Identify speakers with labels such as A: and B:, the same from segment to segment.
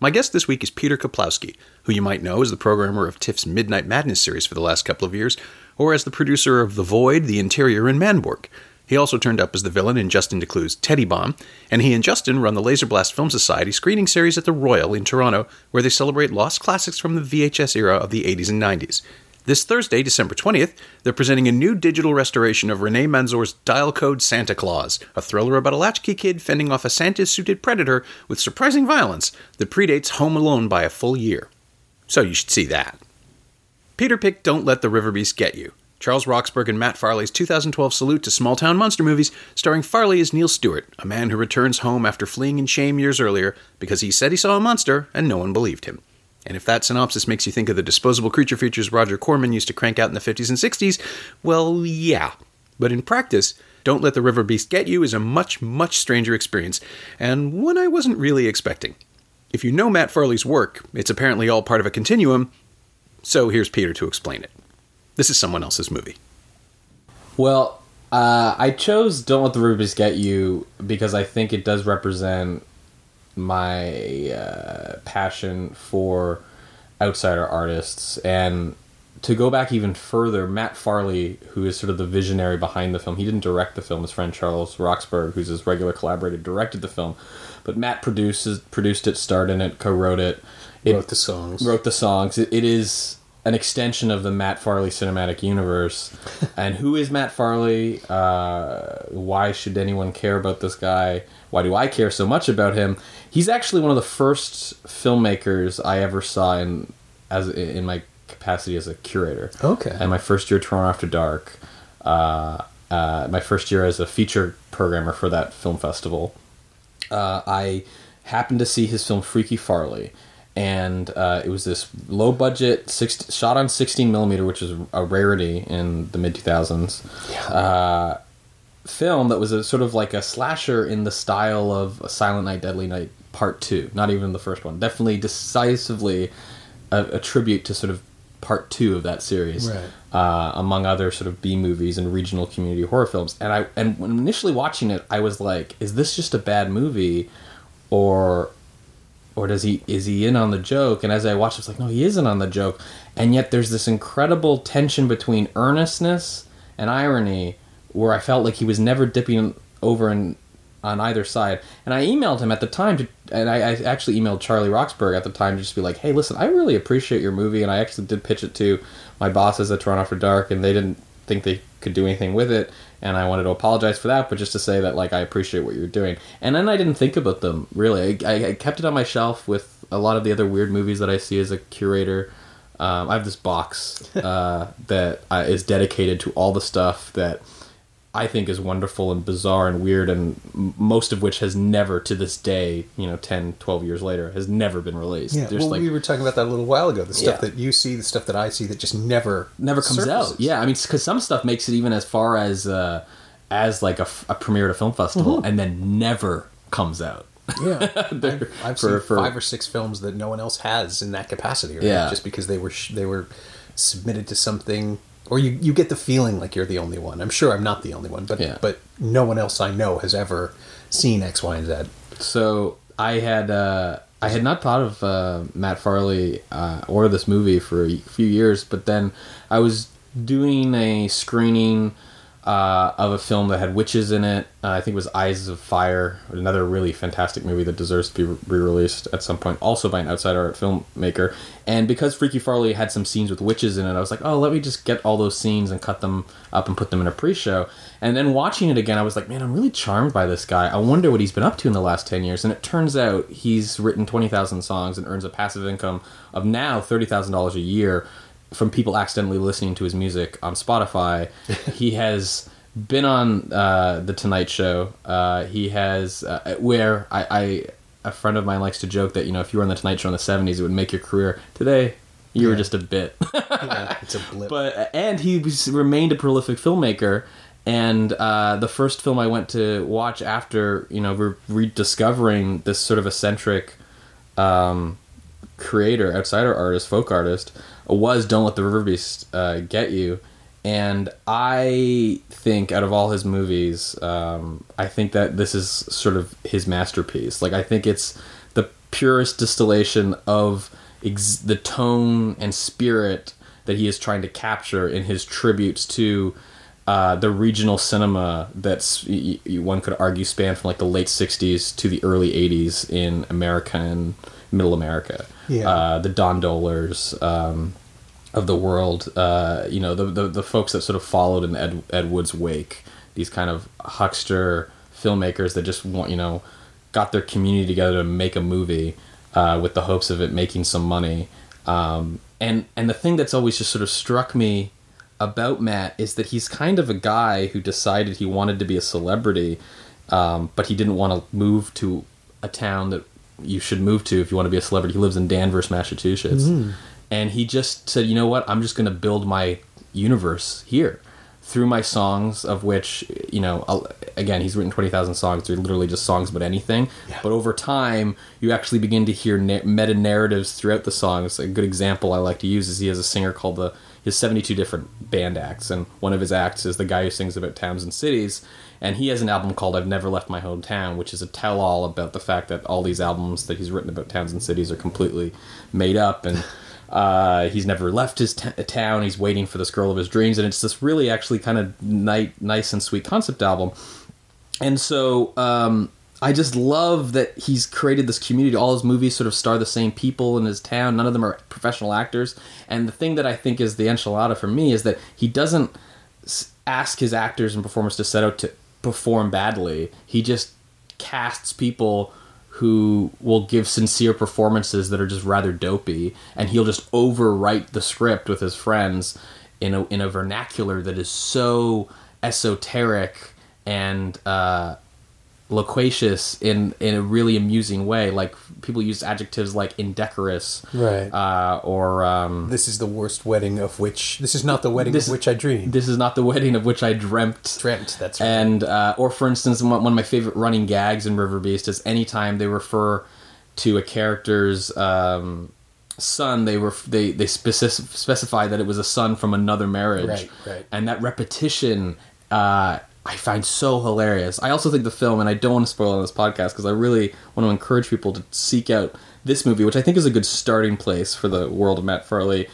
A: My guest this week is Peter Kuplowsky, who you might know as the programmer of TIFF's Midnight Madness series for the last couple of years, or as the producer of The Void, The Interior, and Manborg. He also turned up as the villain in Justin Decloux's Teddy Bomb, and he and Justin run the Laser Blast Film Society screening series at the Royal in Toronto, where they celebrate lost classics from the VHS era of the 80s and 90s. This Thursday, December 20th, they're presenting a new digital restoration of Rene Manzor's Dial Code Santa Claus, a thriller about a latchkey kid fending off a Santa suited predator with surprising violence that predates Home Alone by a full year. So you should see that. Peter picked Don't Let the River Beast Get You, Charles Roxburgh and Matt Farley's 2012 salute to small town monster movies, starring Farley as Neil Stewart, a man who returns home after fleeing in shame years earlier because he said he saw a monster and no one believed him. And if that synopsis makes you think of the disposable creature features Roger Corman used to crank out in the 50s and 60s, well, yeah. But in practice, Don't Let the River Beast Get You is a much, much stranger experience, and one I wasn't really expecting. If you know Matt Farley's work, it's apparently all part of a continuum, so here's Peter to explain it. This is someone else's movie.
B: Well, uh, I chose "Don't Let the River Beast Get You" because I think it does represent my uh, passion for outsider artists and to go back even further, Matt Farley, who is sort of the visionary behind the film, he didn't direct the film. His friend Charles Roxburgh, who's his regular collaborator, directed the film. But Matt produces, produced it, starred in it, co-wrote it. it
A: wrote the songs.
B: Wrote the songs. it, it is an extension of the Matt Farley cinematic universe. and who is Matt Farley? Uh, why should anyone care about this guy? Why do I care so much about him? He's actually one of the first filmmakers I ever saw in as in my capacity as a curator.
A: Okay.
B: And my first year Toronto After Dark, uh, uh, my first year as a feature programmer for that film festival, uh, I happened to see his film Freaky Farley. And uh, it was this low budget, six, shot on 16 millimeter, which is a rarity in the mid 2000s. Yeah. Uh, film that was a sort of like a slasher in the style of Silent Night, Deadly Night Part Two. Not even the first one. Definitely decisively a, a tribute to sort of part two of that series,
A: right.
B: uh, among other sort of B movies and regional community horror films. And I and when initially watching it, I was like, "Is this just a bad movie, or or does he is he in on the joke?" And as I watched, I was like, "No, he isn't on the joke." And yet, there's this incredible tension between earnestness and irony, where I felt like he was never dipping over in on either side. And I emailed him at the time, to, and I, I, actually emailed Charlie Roxburgh at the time to just be like, "Hey, listen, I really appreciate your movie," and I actually did pitch it to my bosses at Toronto After Dark, and they didn't think they could do anything with it, and I wanted to apologize for that, but just to say that like I appreciate what you're doing. And then I didn't think about them really. I, I kept it on my shelf with a lot of the other weird movies that I see as a curator. Um, I have this box uh, that uh, is dedicated to all the stuff that I think is wonderful and bizarre and weird and most of which has never to this day, you know, 10, 12 years later, has never been released.
A: Yeah, There's well, like, we were talking about that a little while ago. The stuff yeah. that you see, the stuff that I see that just never
B: never comes
A: surfaces.
B: out. Yeah, I mean, because some stuff makes it even as far as uh, as like a, a premiere at a film festival mm-hmm. and then never comes out.
A: Yeah, I've, I've for, seen for, five or six films that no one else has in that capacity. Right? Yeah, just because they were they were submitted to something or you, you get the feeling like you're the only one. I'm sure I'm not the only one, but
B: yeah.
A: but no one else I know has ever seen X, Y, and Z.
B: So I had uh, I had not thought of uh, Matt Farley uh, or this movie for a few years, but then I was doing a screening uh, of a film that had witches in it. Uh, I think it was Eyes of Fire, another really fantastic movie that deserves to be re-released at some point, also by an outside art filmmaker. And because Freaky Farley had some scenes with witches in it, I was like, oh, let me just get all those scenes and cut them up and put them in a pre-show. And then watching it again, I was like, man, I'm really charmed by this guy. I wonder what he's been up to in the last 10 years. And it turns out he's written 20,000 songs and earns a passive income of now $30,000 a year from people accidentally listening to his music on Spotify. he has been on uh, the Tonight Show. Uh, he has uh, where I, I, a friend of mine likes to joke that you know if you were on the Tonight Show in the '70s, it would make your career. Today, You were just a bit.
C: Yeah, it's a blip.
B: but and he was, remained a prolific filmmaker. And uh, the first film I went to watch after you know re- rediscovering this sort of eccentric um, creator, outsider artist, folk artist, was "Don't Let the River Beast uh, Get You." And I think out of all his movies, um, I think that this is sort of his masterpiece. Like I think it's the purest distillation of ex- the tone and spirit that he is trying to capture in his tributes to uh, the regional cinema that's y- y- one could argue span from like the late 60s to the early 80s in America and middle America.
C: Yeah.
B: Uh, the Don Dohlers um, of the world, uh, you know, the, the, the folks that sort of followed in Ed, Ed Wood's wake, these kind of huckster filmmakers that just want, you know, got their community together to make a movie uh, with the hopes of it making some money. Um, and and the thing that's always just sort of struck me about Matt is that he's kind of a guy who decided he wanted to be a celebrity, um, but he didn't want to move to a town that you should move to if you want to be a celebrity. He lives in Danvers, Massachusetts, mm-hmm. and he just said, "You know what? I'm just going to build my universe here." Through my songs, of which you know, I'll, again, he's written twenty thousand songs. They're literally just songs about anything.
C: Yeah.
B: But over time, you actually begin to hear na- meta narratives throughout the songs. A good example I like to use is he has a singer called the his 72 different band acts and one of his acts is the guy who sings about towns and cities and he has an album called I've Never Left My Hometown which is a tell all about the fact that all these albums that he's written about towns and cities are completely made up and uh, he's never left his t- town he's waiting for this girl of his dreams and it's this really actually kind of ni- nice and sweet concept album and so um, I just love that he's created this community. All his movies sort of star the same people in his town. None of them are professional actors. And the thing that I think is the enchilada for me is that he doesn't ask his actors and performers to set out to perform badly. He just casts people who will give sincere performances that are just rather dopey, and he'll just overwrite the script with his friends in a in a vernacular that is so esoteric and uh, loquacious in in a really amusing way. Like people use adjectives like indecorous,
C: Right.
B: Uh, or um,
C: this is the worst wedding of which. This is not the wedding
B: This-
C: of which I dreamed.
B: this is not the wedding of which I dreamt.
C: Dreamt. That's right.
B: And uh, or for instance, one of my favorite running gags in River Beast is anytime they refer to a character's um, son, they were they they specif- specify that it was a son from another marriage.
C: Right, right.
B: And that repetition, uh, I find so hilarious. I also think the film, and I don't want to spoil on this podcast because I really want to encourage people to seek out this movie, which I think is a good starting place for the world of Matt Farley.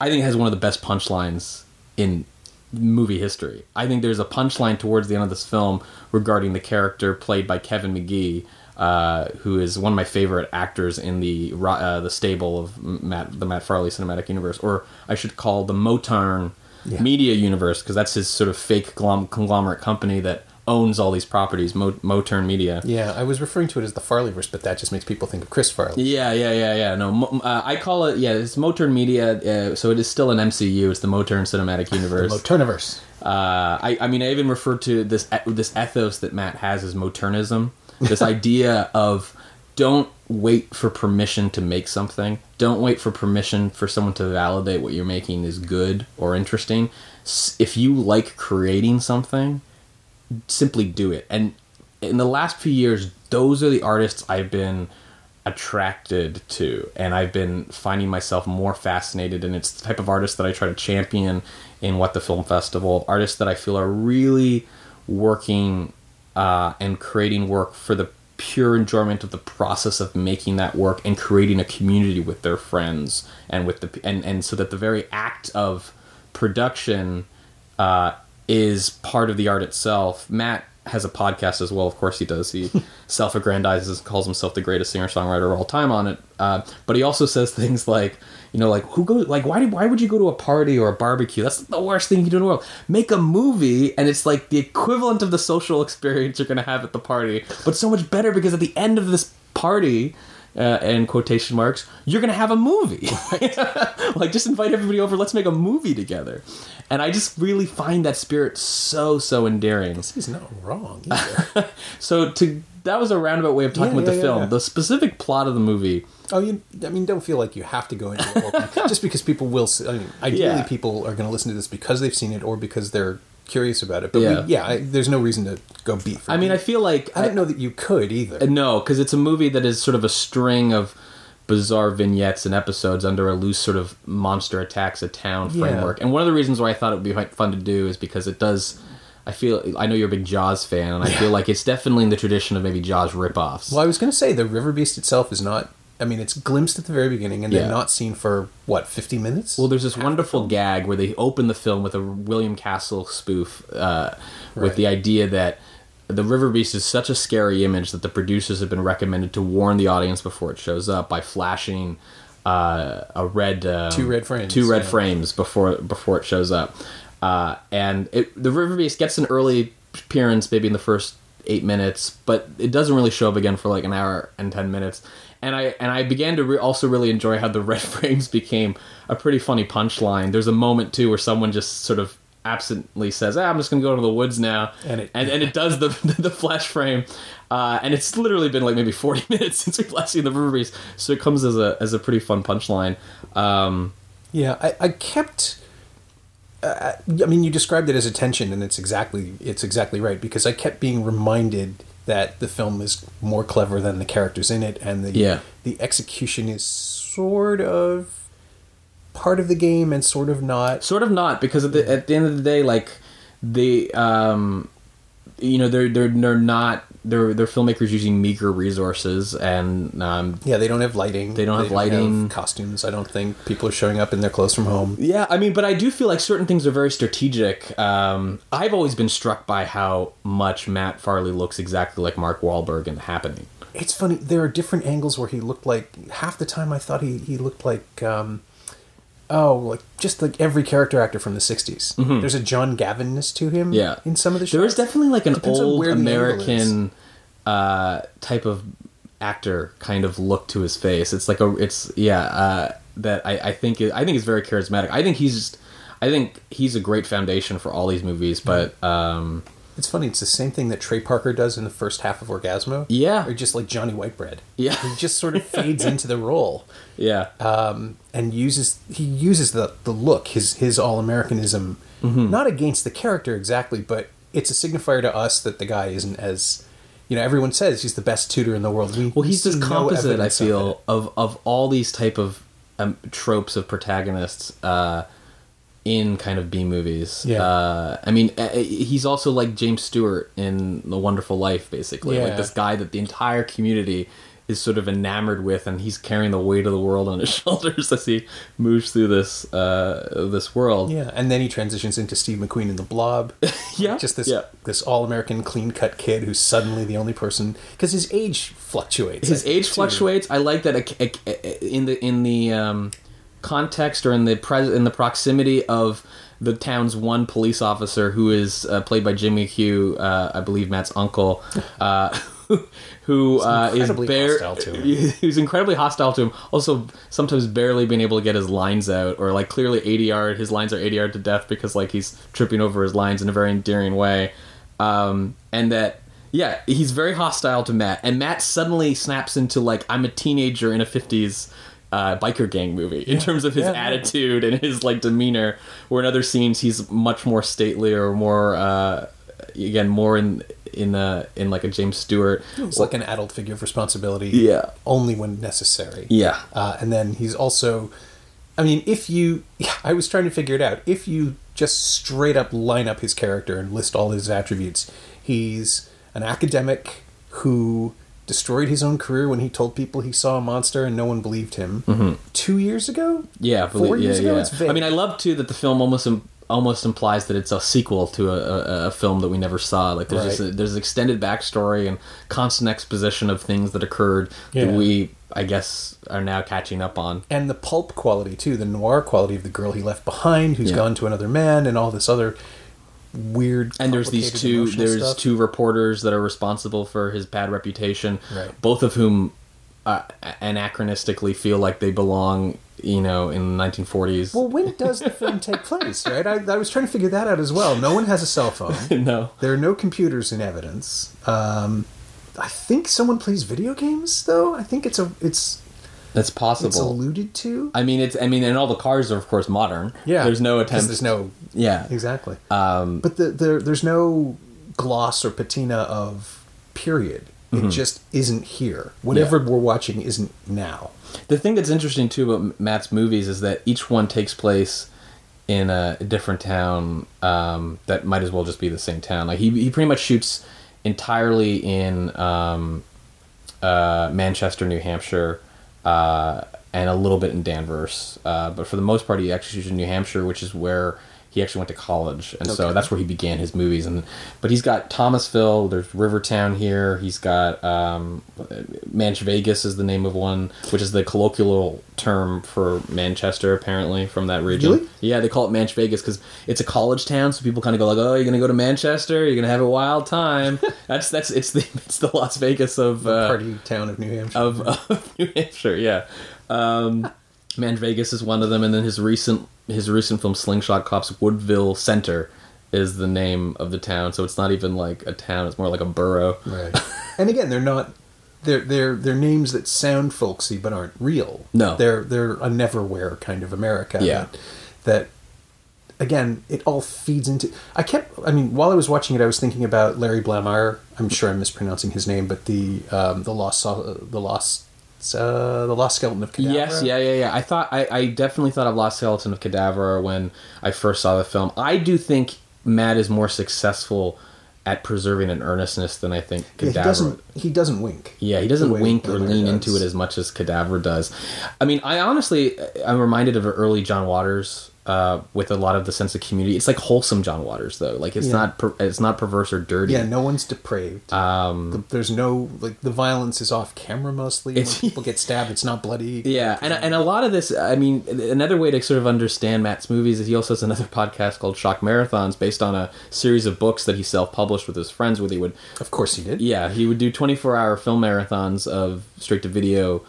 B: I think it has one of the best punchlines in movie history. I think there's a punchline towards the end of this film regarding the character played by Kevin McGee, uh, who is one of my favorite actors in the uh, the stable of Matt, the Matt Farley cinematic universe, or I should call the Motern
C: Yeah.
B: media universe, because that's his sort of fake glom- conglomerate company that owns all these properties, Mo- Motern Media.
C: yeah, I was referring to it as the Farleyverse, but that just makes people think of Chris Farley.
B: Yeah, yeah, yeah, yeah. No, mo- uh, I call it. Yeah, it's Motern Media. Uh, so it is still an MCU. It's the Motern Cinematic Universe.
C: Moterniverse.
B: Uh, I, I mean, I even refer to this this ethos that Matt has as Moternism. This idea of don't wait for permission to make something. Don't wait for permission for someone to validate what you're making is good or interesting. If you like creating something, simply do it. And in the last few years, those are the artists I've been attracted to, and I've been finding myself more fascinated. And it's the type of artist that I try to champion in What the Film Festival. Artists that I feel are really working uh, and creating work for the pure enjoyment of the process of making that work and creating a community with their friends and with the and and so that the very act of production uh, is part of the art itself. Matt has a podcast as well. Of course, he does. He self-aggrandizes, calls himself the greatest singer-songwriter of all time on it. Uh, but he also says things like, you know, like who go like why did why would you go to a party or a barbecue? That's the worst thing you do in the world. Make a movie, and it's like the equivalent of the social experience you're going to have at the party, but so much better because at the end of this party. Uh, and quotation marks, you're gonna have a movie. like, just invite everybody over. Let's make a movie together. And I just really find that spirit so so endearing.
C: He's not wrong either.
B: So to that was a roundabout way of talking
A: Yeah,
B: about the
A: yeah,
B: film.
A: yeah.
B: The specific plot of the movie.
A: Oh, you. I mean, don't feel like you have to go into it just because people will. I mean, ideally,
B: Yeah.
A: people are going to listen to this because they've seen it or because they're curious about it. But
B: Yeah.
A: yeah, yeah I, there's no reason to go beat.
B: I mean, I feel like
A: I don't know that you could either.
B: Uh, no, because it's a movie that is sort of a string of bizarre vignettes and episodes under a loose sort of monster attacks a town
A: Yeah.
B: framework. And one of the reasons why I thought it would be fun to do is because it does. I feel I know you're a big Jaws fan, and I feel like it's definitely in the tradition of maybe Jaws ripoffs.
A: Well, I was going to say the River Beast itself is not. I mean, it's glimpsed at the very beginning, and
B: Yeah.
A: then not seen for what fifty minutes.
B: Well, there's this wonderful gag where they open the film with a William Castle spoof, uh, with the idea that the River Beast is such a scary image that the producers have been recommended to warn the audience before it shows up by flashing uh, a red um,
A: Two red frames,
B: two red
A: yeah.
B: frames before before it shows up, uh, and it, the River Beast gets an early appearance, maybe in the first eight minutes, but it doesn't really show up again for like an hour and ten minutes. And I and I began to re- also really enjoy how the red frames became a pretty funny punchline. There's a moment too where someone just sort of absently says, ah, "I'm just gonna go to the woods now,"
A: And it-
B: and, and it does the the flash frame, uh, and it's literally been like maybe 40 minutes since we've last seen the River Beast, so it comes as a as a pretty fun punchline. Um,
A: Yeah, I, I kept. Uh, I mean, you described it as a tension, and it's exactly it's exactly right because I kept being reminded that the film is more clever than the characters in it, and the
B: Yeah.
A: the execution is sort of part of the game and sort of not.
B: Sort of not because at the at the end of the day, like the um, you know they're they're they're not they're they're filmmakers using meager resources and um,
A: Yeah, they don't have lighting.
B: They don't have lighting.
A: costumes. I don't think people are showing up in their clothes from home.
B: yeah, I mean, but I do feel like certain things are very strategic. Um, I've always been struck by how much Matt Farley looks exactly like Mark Wahlberg in The Happening.
A: It's funny. There are different angles where he looked like. Half the time, I thought he he looked like. Um, oh, like just like every character actor from the '60s. There's a John Gavinness to him.
B: Mm-hmm. Yeah.
A: in some of the shows.
B: There is definitely like an
A: Depends
B: old
A: where the angle
B: American uh, type of actor kind of look to his face. It's like a, it's yeah, uh, that I, I think I think is very charismatic. I think he's just, I think he's a great foundation for all these movies. But um,
A: It's funny. It's the same thing that Trey Parker does in the first half of Orgazmo.
B: Yeah.
A: or just like Johnny Whitebread.
B: Yeah.
A: he just sort of fades into the role.
B: yeah,
A: um, and uses he uses the the look his his all Americanism
B: Mm-hmm.
A: not against the character exactly, but it's a signifier to us that the guy isn't as you know everyone says he's the best tutor in the world. We,
B: well, he's this
A: see no
B: composite. I
A: evidence of
B: feel of of all these type of um, tropes of protagonists. Uh, in kind of B movies,
A: Yeah.
B: Uh, I mean, uh, he's also like James Stewart in The Wonderful Life, basically, like this guy that the entire community is sort of enamored with, and he's carrying the weight of the world on his shoulders as he moves through this uh, this world.
A: Yeah, and then he transitions into Steve McQueen in The Blob.
B: Yeah,
A: just this
B: yeah.
A: this all American clean cut kid who's suddenly the only person because his age fluctuates.
B: his
A: I
B: age
A: too.
B: fluctuates. I like that a- in the in the um, context or in the pres- in the proximity of the town's one police officer who is uh, played by Jim McHugh, uh, I believe Matt's uncle, uh, who uh, is
A: incredibly
B: bare-
A: hostile to him.
B: who's incredibly hostile to him. Also, sometimes barely being able to get his lines out, or like clearly yard. His lines are yard to death because like he's tripping over his lines in a very endearing way, um, and that. Yeah, he's very hostile to Matt, and Matt suddenly snaps into like I'm a teenager in a '50s uh, biker gang movie in terms of his
A: Yeah, yeah.
B: attitude and his like demeanor. Where in other scenes he's much more stately or more, uh, again, more in in uh, in like a James Stewart.
A: He's like an adult figure of responsibility.
B: Yeah.
A: only when necessary.
B: Yeah,
A: Uh, and then he's also, I mean, if you, I was trying to figure it out. If you just straight up line up his character and list all his attributes, he's an academic who destroyed his own career when he told people he saw a monster and no one believed him. Mm-hmm. Two years ago?
B: Yeah,
A: Four
B: believe-
A: years
B: yeah,
A: ago?
B: yeah.
A: It's vague.
B: I mean, I love too that the film almost Im- almost implies that it's a sequel to a, a, a film that we never saw. Like there's just a, there's extended backstory and constant exposition of things that occurred
A: Yeah.
B: that we, I guess, are now catching up on.
A: and the pulp quality too, the noir quality of the girl he left behind, who's gone to another man, and all this other weird.
B: And there's these two there's
A: stuff.
B: two reporters that are responsible for his bad reputation.
A: Right.
B: Both of whom uh, anachronistically feel like they belong, you know, in the 1940s.
A: Well, when does the film take place? Right, I, I was trying to figure that out as well. No one has a cell phone.
B: no.
A: There are no computers in evidence. Um, I think someone plays video games though. I think it's a it's
B: That's possible.
A: it's
B: possible.
A: alluded to.
B: I mean, it's. I mean, and all the cars are, of course, modern. Yeah. There's no attempt.
A: There's no
B: Yeah.
A: exactly.
B: Um,
A: but the, there there's no gloss or patina of period. It just isn't here. Whatever we're watching isn't now.
B: The thing that's interesting too about Matt's movies is that each one takes place in a different town um, that might as well just be the same town. Like he he pretty much shoots entirely in um, uh, Manchester, New Hampshire, uh, and a little bit in Danvers. Uh, but for the most part, he shoots in New Hampshire, which is where he actually went to college, and so that's where he began his movies. And but he's got Thomasville. There's Rivertown here. He's got um, Manch Vegas is the name of one, which is the colloquial term for Manchester, apparently from that region.
A: Really?
B: Yeah, they call it Manch Vegas because it's a college town, so people kind of go like, "Oh, you're gonna go to Manchester? You're gonna have a wild time." that's that's it's the it's the Las Vegas of uh,
A: Party town of New Hampshire.
B: of, of New Hampshire. Yeah, um, Man Vegas is one of them, and then his recent his recent film Slingshot Cops Woodville Center is the name of the town. So it's not even like a town; it's more like a borough.
A: Right. and again, they're not. They're they're they're names that sound folksy but aren't real.
B: No.
A: they're they're a neverwhere kind of America.
B: Yeah.
A: That, that again, it all feeds into. I kept. I mean, while I was watching it, I was thinking about Larry Blamire. I'm sure I'm mispronouncing his name, but the um, the lost Sau- the lost uh, the lost skeleton of Cadavra.
B: Yes, yeah, yeah, yeah. I thought I, I definitely thought of Lost Skeleton of Cadavra when I first saw the film. I do think Matt is more successful at preserving an earnestness than I think
A: Yeah, he
B: Cadavra.
A: doesn't. He doesn't wink.
B: Yeah, he doesn't wink or lean
A: does.
B: into it as much as Cadavra does. I mean, I honestly, I'm reminded of early John Waters uh, with a lot of the sense of community. It's like wholesome John Waters, though. Like it's
A: Yeah.
B: not, per, it's not perverse or dirty.
A: Yeah, no one's depraved.
B: Um,
A: The- there's no like the violence is off camera mostly. When people get stabbed, it's not bloody.
B: Yeah, and and a lot of this, I mean, another way to sort of understand Matt's movies is he also has another podcast called Shock Marathons, based on a series of books that he self-published with his friends, where they would
A: Of course he did.
B: Yeah, he would do 24 hour film marathons of straight to video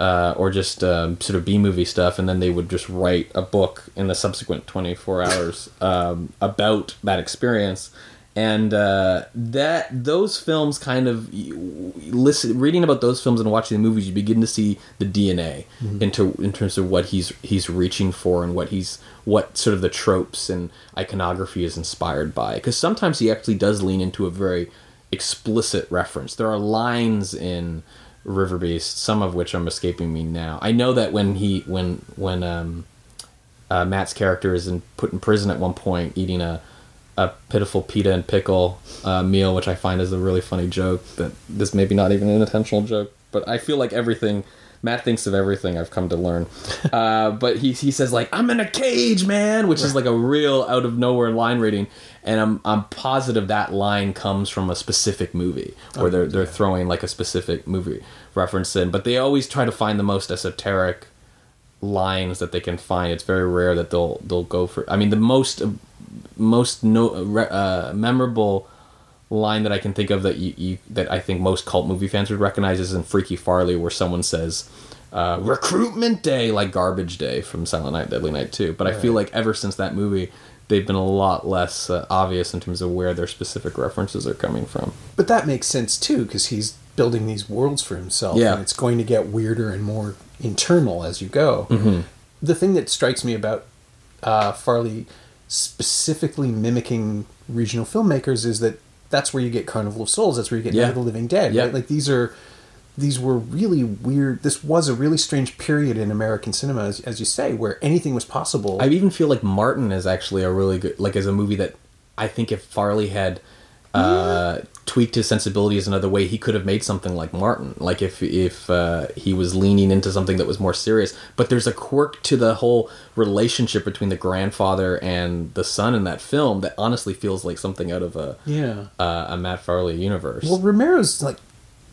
B: uh, or just um, sort of B movie stuff, and then they would just write a book in the subsequent 24 hours um, about that experience. And uh, that those films kind of listen, reading about those films and watching the movies, you begin to see the DNA into in terms of what he's he's reaching for and what he's what sort of the tropes and iconography is inspired by. Because sometimes he actually does lean into a very explicit reference. There are lines in River Beast, some of which I'm escaping me now. I know that when he when when um, uh, Matt's character is in, put in prison at one point, eating a a pitiful pita and pickle uh, meal, which I find is a really funny joke. That this may be not even an intentional joke, but I feel like everything. Matt thinks of everything I've come to learn, uh, but he he says like I'm in a cage, man, which is like a real out of nowhere line reading, and I'm I'm positive that line comes from a specific movie where they're they're throwing like a specific movie reference in, but they always try to find the most esoteric lines that they can find. It's very rare that they'll they'll go for. I mean, the most most no uh, memorable line that I can think of that you, you that I think most cult movie fans would recognize is in Freaky Farley, where someone says. Uh, recruitment day like garbage day from silent night deadly night 2 but i feel like ever since that movie they've been a lot less uh, obvious in terms of where their specific references are coming from
A: But that makes sense too, because he's building these worlds for himself,
B: Yeah.
A: and it's going to get weirder and more internal as you go.
B: Mm-hmm.
A: The thing that strikes me about uh, Farley specifically mimicking regional filmmakers is that that's where you get Carnival of Souls. That's where you get
B: Yeah.
A: Night of the Living Dead.
B: Yeah.
A: Right? Like these are these were really weird. This was a really strange period in American cinema, as, as you say, where anything was possible.
B: I even feel like Martin is actually a really good like as a movie that I think if Farley had uh, tweaked his sensibilities another way, he could have made something like Martin. Like if if uh, he was leaning into something that was more serious. But there's a quirk to the whole relationship between the grandfather and the son in that film that honestly feels like something out of a
A: yeah.
B: uh, a Matt Farley universe.
A: Well, Romero's like,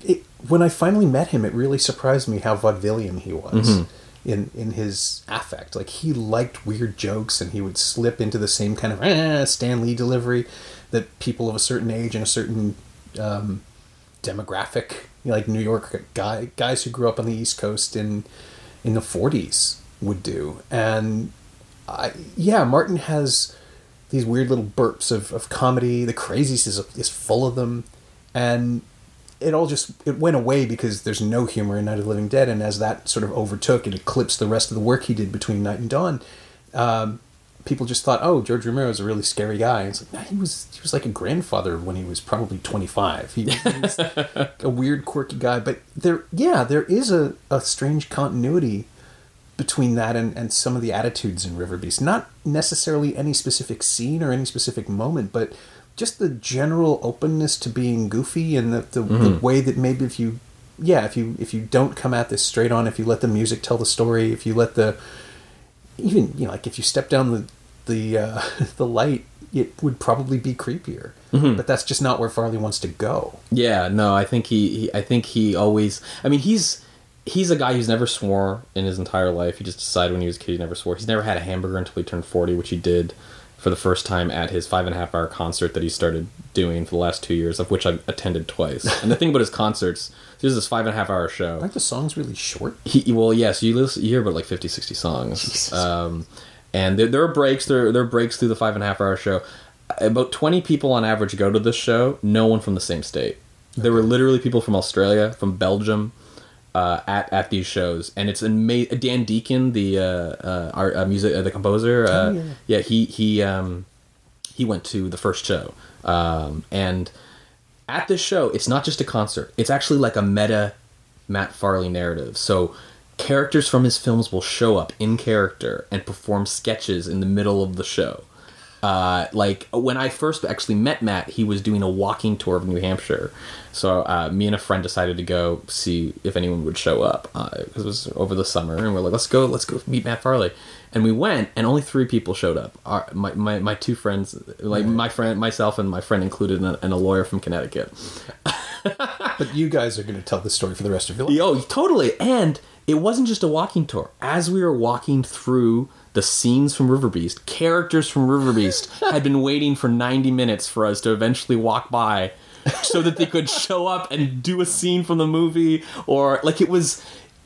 A: it, when I finally met him, it really surprised me how vaudevillian he was in in his affect. Like he liked weird jokes, and he would slip into the same kind of eh, Stan Lee delivery that people of a certain age and a certain um, demographic, you know, like New York guy guys who grew up on the East Coast in in the '40s would do. And I, yeah, Martin has these weird little burps of, of comedy. The crazies is, is full of them, and it all just it went away because there's no humor in Night of the Living Dead, and as that sort of overtook it eclipsed the rest of the work he did between Night and Dawn, um, people just thought, oh, George Romero is a really scary guy. And it's like, he was he was like a grandfather when he was probably 25. He, he was a weird, quirky guy. But there, yeah, there is a, a strange continuity between that and, and some of the attitudes in River Beast. Not necessarily any specific scene or any specific moment, but just the general openness to being goofy and the, the, the way that maybe if you yeah if you if you don't come at this straight on if you let the music tell the story if you let the even you know like if you step down the the uh, the light it would probably be creepier. But that's just not where farley wants to go.
B: Yeah, no, I think he, he I think he always I mean he's he's a guy who's never swore in his entire life. He just decided when he was a kid he never swore. He's never had a hamburger until he turned forty, which he did for the first time at his five and a half hour concert that he started doing for the last two years, of which I've attended twice. and the thing about his concerts, there's this five and a half hour show.
A: aren't the songs really short
B: He well, yes, you listen, you hear about like 50, 60 songs, um, and there, there are breaks. There there are breaks through the five and a half hour show. About twenty people on average go to this show. No one from the same state. There were literally people from Australia, from Belgium, uh, at at these shows, and it's amazing. Dan Deacon, the uh, uh, our uh, music, uh, the composer, uh,
A: Oh, yeah.
B: yeah, he he um, he went to the first show, um, and at this show, it's not just a concert. It's actually like a meta Matt Farley narrative. So characters from his films will show up in character and perform sketches in the middle of the show. Uh, like when I first actually met Matt, he was doing a walking tour of New Hampshire. So uh, me and a friend decided to go see if anyone would show up because it was over the summer, and we're like, let's go, let's go meet Matt Farley. And we went, and only three people showed up. Our, my, my my two friends, like my friend, myself, and my friend included, and a, and a lawyer from Connecticut.
A: but you guys are going to tell this story for the rest of your life
B: Oh, totally. And it wasn't just a walking tour. As we were walking through the scenes from River Beast, characters from River Beast had been waiting for 90 minutes for us to eventually walk by so that they could show up and do a scene from the movie or like it was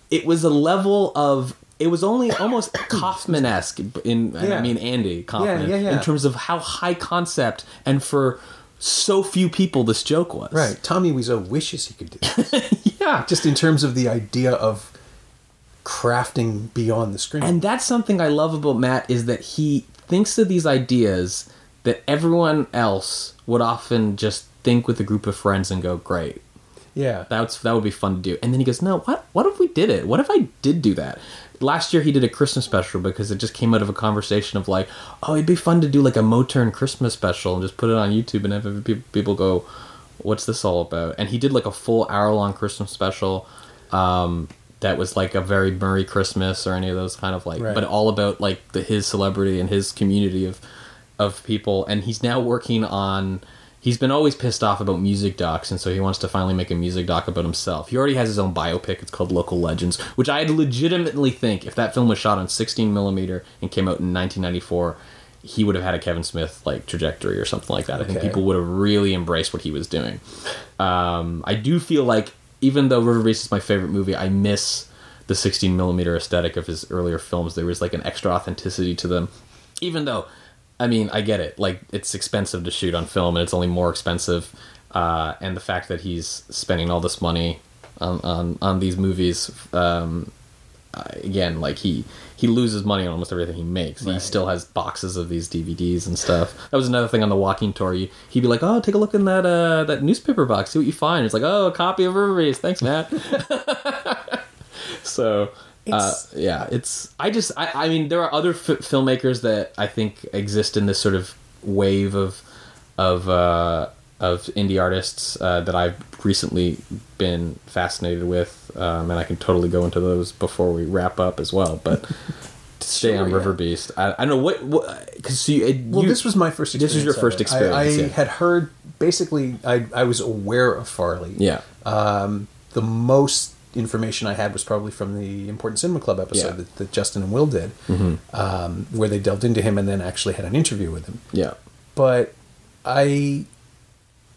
B: it was a level of it was only almost Kaufman-esque in and I mean Andy Kaufman
A: yeah, yeah.
B: in terms of how high concept and for so few people this joke was.
A: right tommy wiseau wishes he could do this
B: Yeah.
A: just in terms of the idea of crafting beyond the screen
B: And that's something I love about Matt is that he thinks of these ideas that everyone else would often just think with a group of friends and go, "Great,
A: yeah
B: that's that would be fun to do." And then he goes, "No, what? What if we did it? What if I did do that?" Last year he did a Christmas special because it just came out of a conversation of like, "Oh, it'd be fun to do like a Motern Christmas special and just put it on YouTube and have people go." What's this all about? And he did like a full hour long Christmas special um, that was like a very Murray Christmas or any of those kind of like,
A: Right.
B: but all about like the, his celebrity and his community of of people. And he's now working on. He's been always pissed off about music docs, and so he wants to finally make a music doc about himself. He already has his own biopic. It's called Local Legends, which I legitimately think if that film was shot on 16 millimeter and came out in 1994, he would have had a Kevin Smith like trajectory or something like that. I think
A: Okay.
B: people would have really embraced what he was doing. Um, I do feel like even though River Beast is my favorite movie, I miss the 16 millimeter aesthetic of his earlier films. There was like an extra authenticity to them, even though, I mean, I get it. Like it's expensive to shoot on film, and it's only more expensive. Uh, and the fact that he's spending all this money on on, on these movies, um, again, like he he loses money on almost everything he makes. He still has boxes of these DVDs and stuff. That was another thing on the walking tour. You, he'd be like, "Oh, take a look in that uh, that newspaper box. See what you find." It's like, "Oh, a copy of River Beast. Thanks, Matt." so. Uh, yeah, it's. I just. I. I mean, there are other f- filmmakers that I think exist in this sort of wave of, of, uh, of indie artists uh, that I've recently been fascinated with, um, and I can totally go into those before we wrap up as well. But to stay
A: Sure,
B: on
A: yeah.
B: River Beast, I, I don't know what what because you. It,
A: Well,
B: you-
A: this was my first.
B: This was your first experience.
A: I, I
B: yeah.
A: had heard basically. I I was aware of Farley.
B: yeah.
A: Um, the most information I had was probably from the Important Cinema Club episode
B: Yeah.
A: that, that Justin and Will did, um, where they delved into him and then actually had an interview with him.
B: Yeah.
A: But I,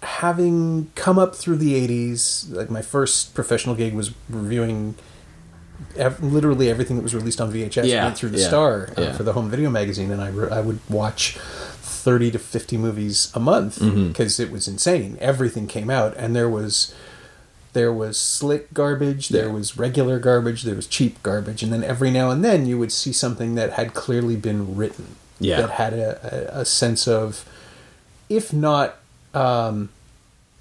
A: having come up through the '80s, like my first professional gig was reviewing. Ev- literally everything that was released on VHS
B: Yeah,
A: through the
B: yeah,
A: Star uh,
B: yeah.
A: for the home video magazine, and I, re- I would watch thirty to fifty movies a month
B: Mm-hmm.
A: because it was insane. Everything came out, and there was There was slick garbage, there was regular garbage, there was cheap garbage, and then every now and then you would see something that had clearly been written.
B: Yeah.
A: That had a, a, a sense of, if not um,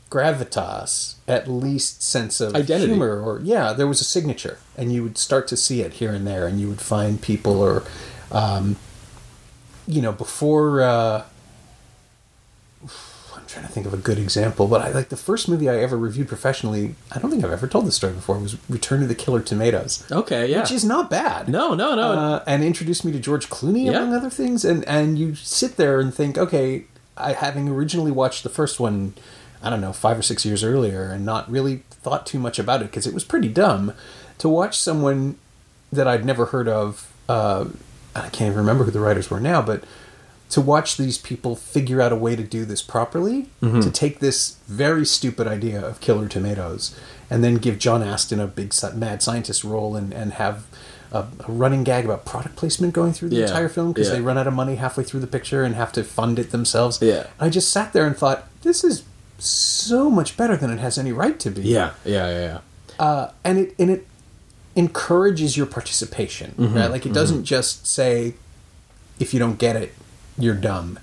A: gravitas, at least sense of
B: Identity.
A: humor, or yeah, there was a signature, and you would start to see it here and there, and you would find people or, um, you know, before. Uh, I'm trying to think of a good example, but I like the first movie I ever reviewed professionally. I don't think I've ever told this story before. Was Return of the Killer Tomatoes,
B: Okay, yeah.
A: which is not bad.
B: no, no, no.
A: Uh, and introduced me to George Clooney
B: Yeah.
A: among other things. And and you sit there and think, okay, I having originally watched the first one, I don't know, five or six years earlier, and not really thought too much about it because it was pretty dumb. To watch someone that I'd never heard of, uh, I can't even remember who the writers were now, but to watch these people figure out a way to do this properly, to take this very stupid idea of killer tomatoes, and then give John Astin a big mad scientist role and, and have a, a running gag about product placement going through the
B: Yeah,
A: entire film because
B: yeah.
A: they run out of money halfway through the picture and have to fund it themselves.
B: Yeah.
A: I just sat there and thought, this is so much better than it has any right to be
B: yeah, yeah, yeah, yeah.
A: uh, and it and it encourages your participation,
B: Mm-hmm,
A: right? Like it doesn't just say, if you don't get it, you're dumb.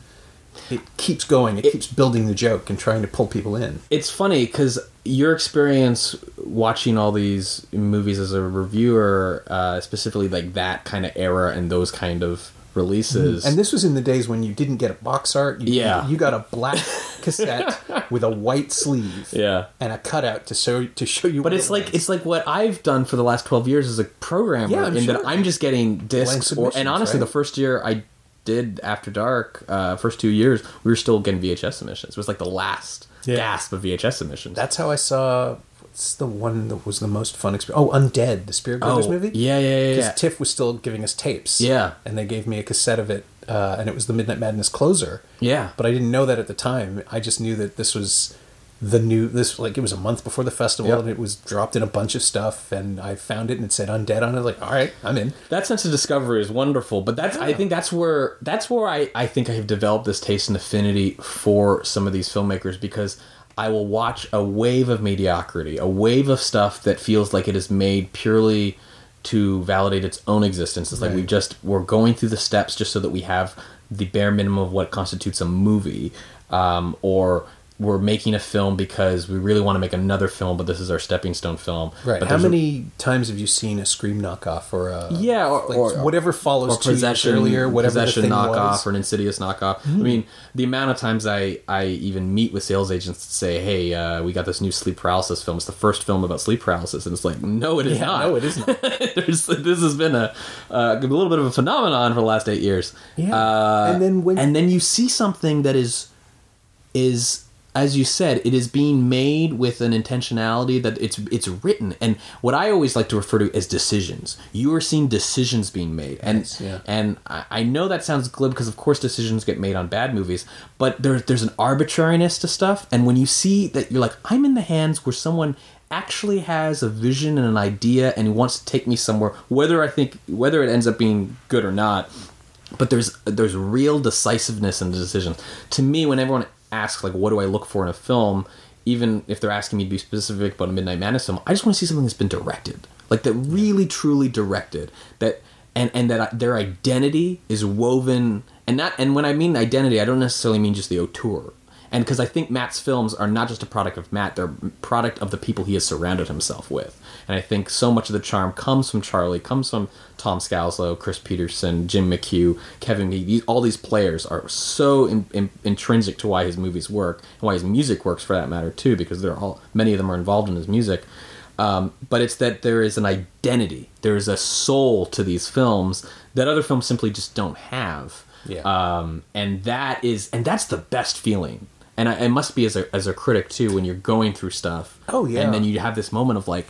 A: It keeps going. It, keeps building the joke and trying to pull people in.
B: It's funny because your experience watching all these movies as a reviewer, uh, specifically like that kind of era and those kind of releases,
A: And this was in the days when you didn't get a box art. You,
B: Yeah.
A: you got a black cassette with a white sleeve.
B: Yeah.
A: and a cutout to show to show you.
B: But
A: what
B: it's
A: it
B: like
A: was.
B: it's like what I've done for the last twelve years as a programmer,
A: Yeah, I'm
B: in that. I'm just getting discs. Or, and honestly,
A: right?
B: the first year I did After Dark, uh, first two years, we were still getting VHS submissions. It was like the last
A: Yeah.
B: gasp of VHS submissions.
A: that's how I saw. What's the one that was the most fun experience? Oh, Undead, the Spierig Brothers
B: oh,
A: movie.
B: yeah, yeah, yeah,
A: because
B: yeah.
A: Tiff was still giving us tapes.
B: Yeah.
A: and they gave me a cassette of it, uh, and it was the Midnight Madness closer.
B: Yeah.
A: but I didn't know that at the time. I just knew that this was the new this like it was a month before the festival,
B: Yep.
A: and it was dropped in a bunch of stuff, and I found it and it said Undead on it. Like, all right, I'm in.
B: that sense of discovery is wonderful but that's i think that's where that's where I, I think i have developed this taste and affinity for some of these filmmakers because i will watch a wave of mediocrity a wave of stuff that feels like it is made purely to validate its own existence it's like we just we're going through the steps just so that we have the bare minimum of what constitutes a movie um, or we're making a film because we really want to make another film but this is our stepping stone film
A: Right.
B: but
A: How
B: there's a-
A: many times have you seen a Scream knockoff or a
B: Yeah, or-
A: like
B: or-
A: whatever follows
B: or possession
A: earlier, whatever
B: possession
A: the thing
B: knockoff
A: was.
B: or an insidious knockoff. I mean, the amount of times I I even meet with sales agents to say, "Hey, uh, we got this new sleep paralysis film. It's the first film about sleep paralysis," and it's like, "No, it is
A: Yeah,
B: not.
A: no, it is not.
B: There's, this has been a uh, a little bit of a phenomenon for the last eight years.
A: Yeah.
B: Uh,
A: And then when-
B: and then you see something that is is as you said, it is being made with an intentionality that it's it's written, and what I always like to refer to as decisions. You are seeing decisions being made, and
A: Yes, yeah.
B: and I, I know that sounds glib because of course decisions get made on bad movies, but there's there's an arbitrariness to stuff, and when you see that you're like, I'm in the hands where someone actually has a vision and an idea and wants to take me somewhere, whether I think whether it ends up being good or not, but there's there's real decisiveness in the decision. To me, when everyone asks like, "What do I look for in a film?" Even if they're asking me to be specific about a Midnight Madness film, I just want to see something that's been directed, like that really truly directed. That and and that their identity is woven and not and when I mean identity, I don't necessarily mean just the auteur. And because I think Matt's films are not just a product of Matt, they're a product of the people he has surrounded himself with. And I think so much of the charm comes from Charlie, comes from Tom Scalzo, Chris Peterson, Jim McHugh, Kevin. These, all these players are so in, in, intrinsic to why his movies work and why his music works for that matter too, because they're all many of them are involved in his music. Um, but it's that there is an identity, there is a soul to these films that other films simply just don't have
A: Yeah.
B: um, and that is and that's the best feeling and I, it must be as a, as a critic too when you're going through stuff
A: Oh, yeah.
B: and then you have this moment of like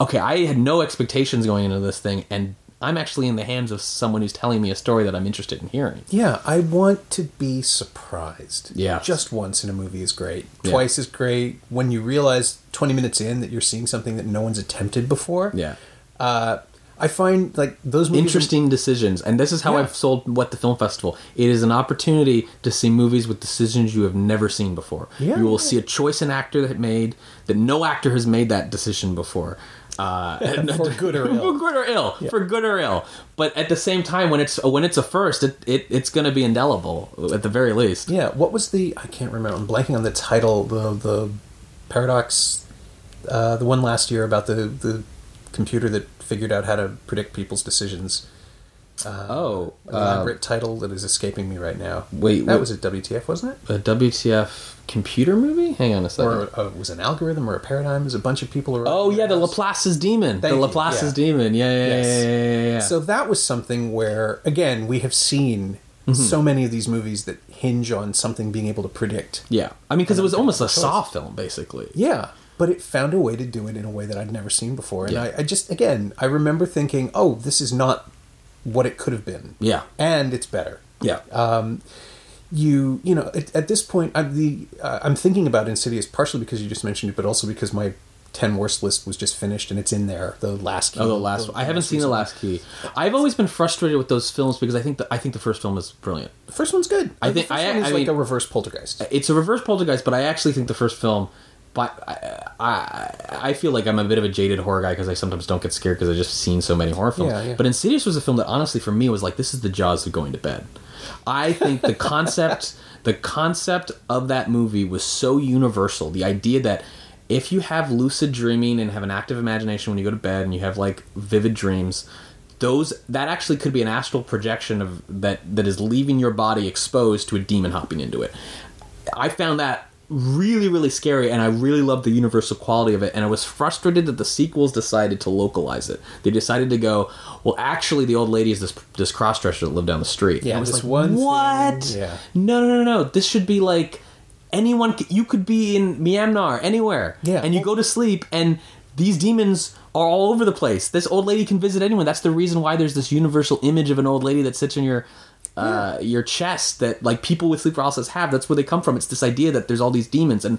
B: okay i had no expectations going into this thing and i'm actually in the hands of someone who's telling me a story that i'm interested in hearing
A: Yeah, I want to be surprised.
B: Yeah.
A: Just once in a movie is great.
B: Yeah.
A: Twice is great. When you realize 20 minutes in that you're seeing something that no one's attempted before.
B: yeah
A: Uh, I find like those movies
B: interesting decisions and this is how
A: Yeah.
B: i've sold what the film festival it is an opportunity to see movies with decisions you have never seen before
A: Yeah.
B: you will see a choice an actor that made that no actor has made that decision before uh,
A: For good or ill.
B: for good or ill for good or ill but at the same time when it's when it's a first it, it it's going to be indelible at the very least
A: Yeah, what was the? I can't remember. I'm blanking on the title. The the paradox, uh, the one last year about the the computer that figured out how to predict people's decisions.
B: oh
A: An
B: uh,
A: elaborate title that is escaping me right now.
B: wait
A: that
B: wait,
A: was at WTF, wasn't it?
B: a wtf computer movie hang on a second
A: Or uh, was an algorithm or a paradigm? Is a bunch of people. Around
B: Oh yeah, the
A: house.
B: Laplace's demon.
A: Thank
B: the
A: you,
B: Laplace's
A: yeah.
B: demon. Yeah, yeah,
A: Yes.
B: yeah, yeah, yeah, yeah.
A: So that was something where, again, we have seen
B: Mm-hmm.
A: so many of these movies that hinge on something being able to predict.
B: yeah, I mean, because it was almost a
A: choice.
B: Saw film, basically.
A: Yeah, but it found a way to do it in a way that I'd never seen before. And
B: Yeah.
A: I, I just, again, I remember thinking, oh, this is not what it could have been.
B: Yeah,
A: And it's better.
B: yeah, Um,
A: You, you know, at, at this point, I'm the uh, I'm thinking about Insidious partially because you just mentioned it, but also because my ten worst list was just finished and it's in there. The last.
B: oh, the last. one. I haven't seen the last key. I've always been frustrated with those films because I think the, I think the first film is brilliant.
A: The first one's good.
B: I
A: The
B: think- I- I
A: like a reverse poltergeist.
B: It's a reverse poltergeist, but I actually think the first film. But I, I, I feel like I'm a bit of a jaded horror guy because I sometimes don't get scared because I've just seen so many horror films.
A: Yeah, yeah.
B: But Insidious was a film that honestly for me was like this is the Jaws of going to bed. I think the concept, the concept of that movie was so universal. The idea that if you have lucid dreaming and have an active imagination when you go to bed and you have like vivid dreams, those that actually could be an astral projection of that that is leaving your body exposed to a demon hopping into it. I found that really really scary and I really loved the universal quality of it and I was frustrated that the sequels decided to localize it. They decided to go, well actually the old lady is this this crossdresser that lived down the street.
A: Yeah,
B: And I was
A: this
B: like,
A: one thing-
B: what?
A: yeah.
B: No, no, no, no. This should be like anyone. You could be in Myanmar, anywhere.
A: Yeah.
B: And you go to sleep, and these demons are all over the place. This old lady can visit anyone. That's the reason why there's this universal image of an old lady that sits in your. Uh, your chest that like people with sleep paralysis have that's where they come from. It's this idea that there's all these demons. And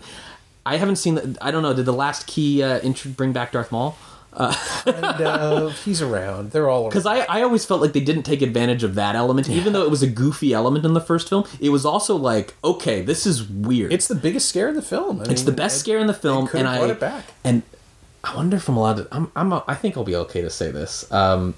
B: i haven't seen the, i don't know did the last key uh, intro bring back darth maul?
A: And uh, he's around. They're all
B: because I, I always felt like they didn't take advantage of that element. Even though it was a goofy element in the first film it was also like okay this is weird.
A: It's the biggest scare of the film. I
B: it's
A: mean,
B: the best
A: it-
B: scare in the film and i
A: it back.
B: and i wonder if i'm allowed to i'm, I'm a, i think i'll be okay to say this. Um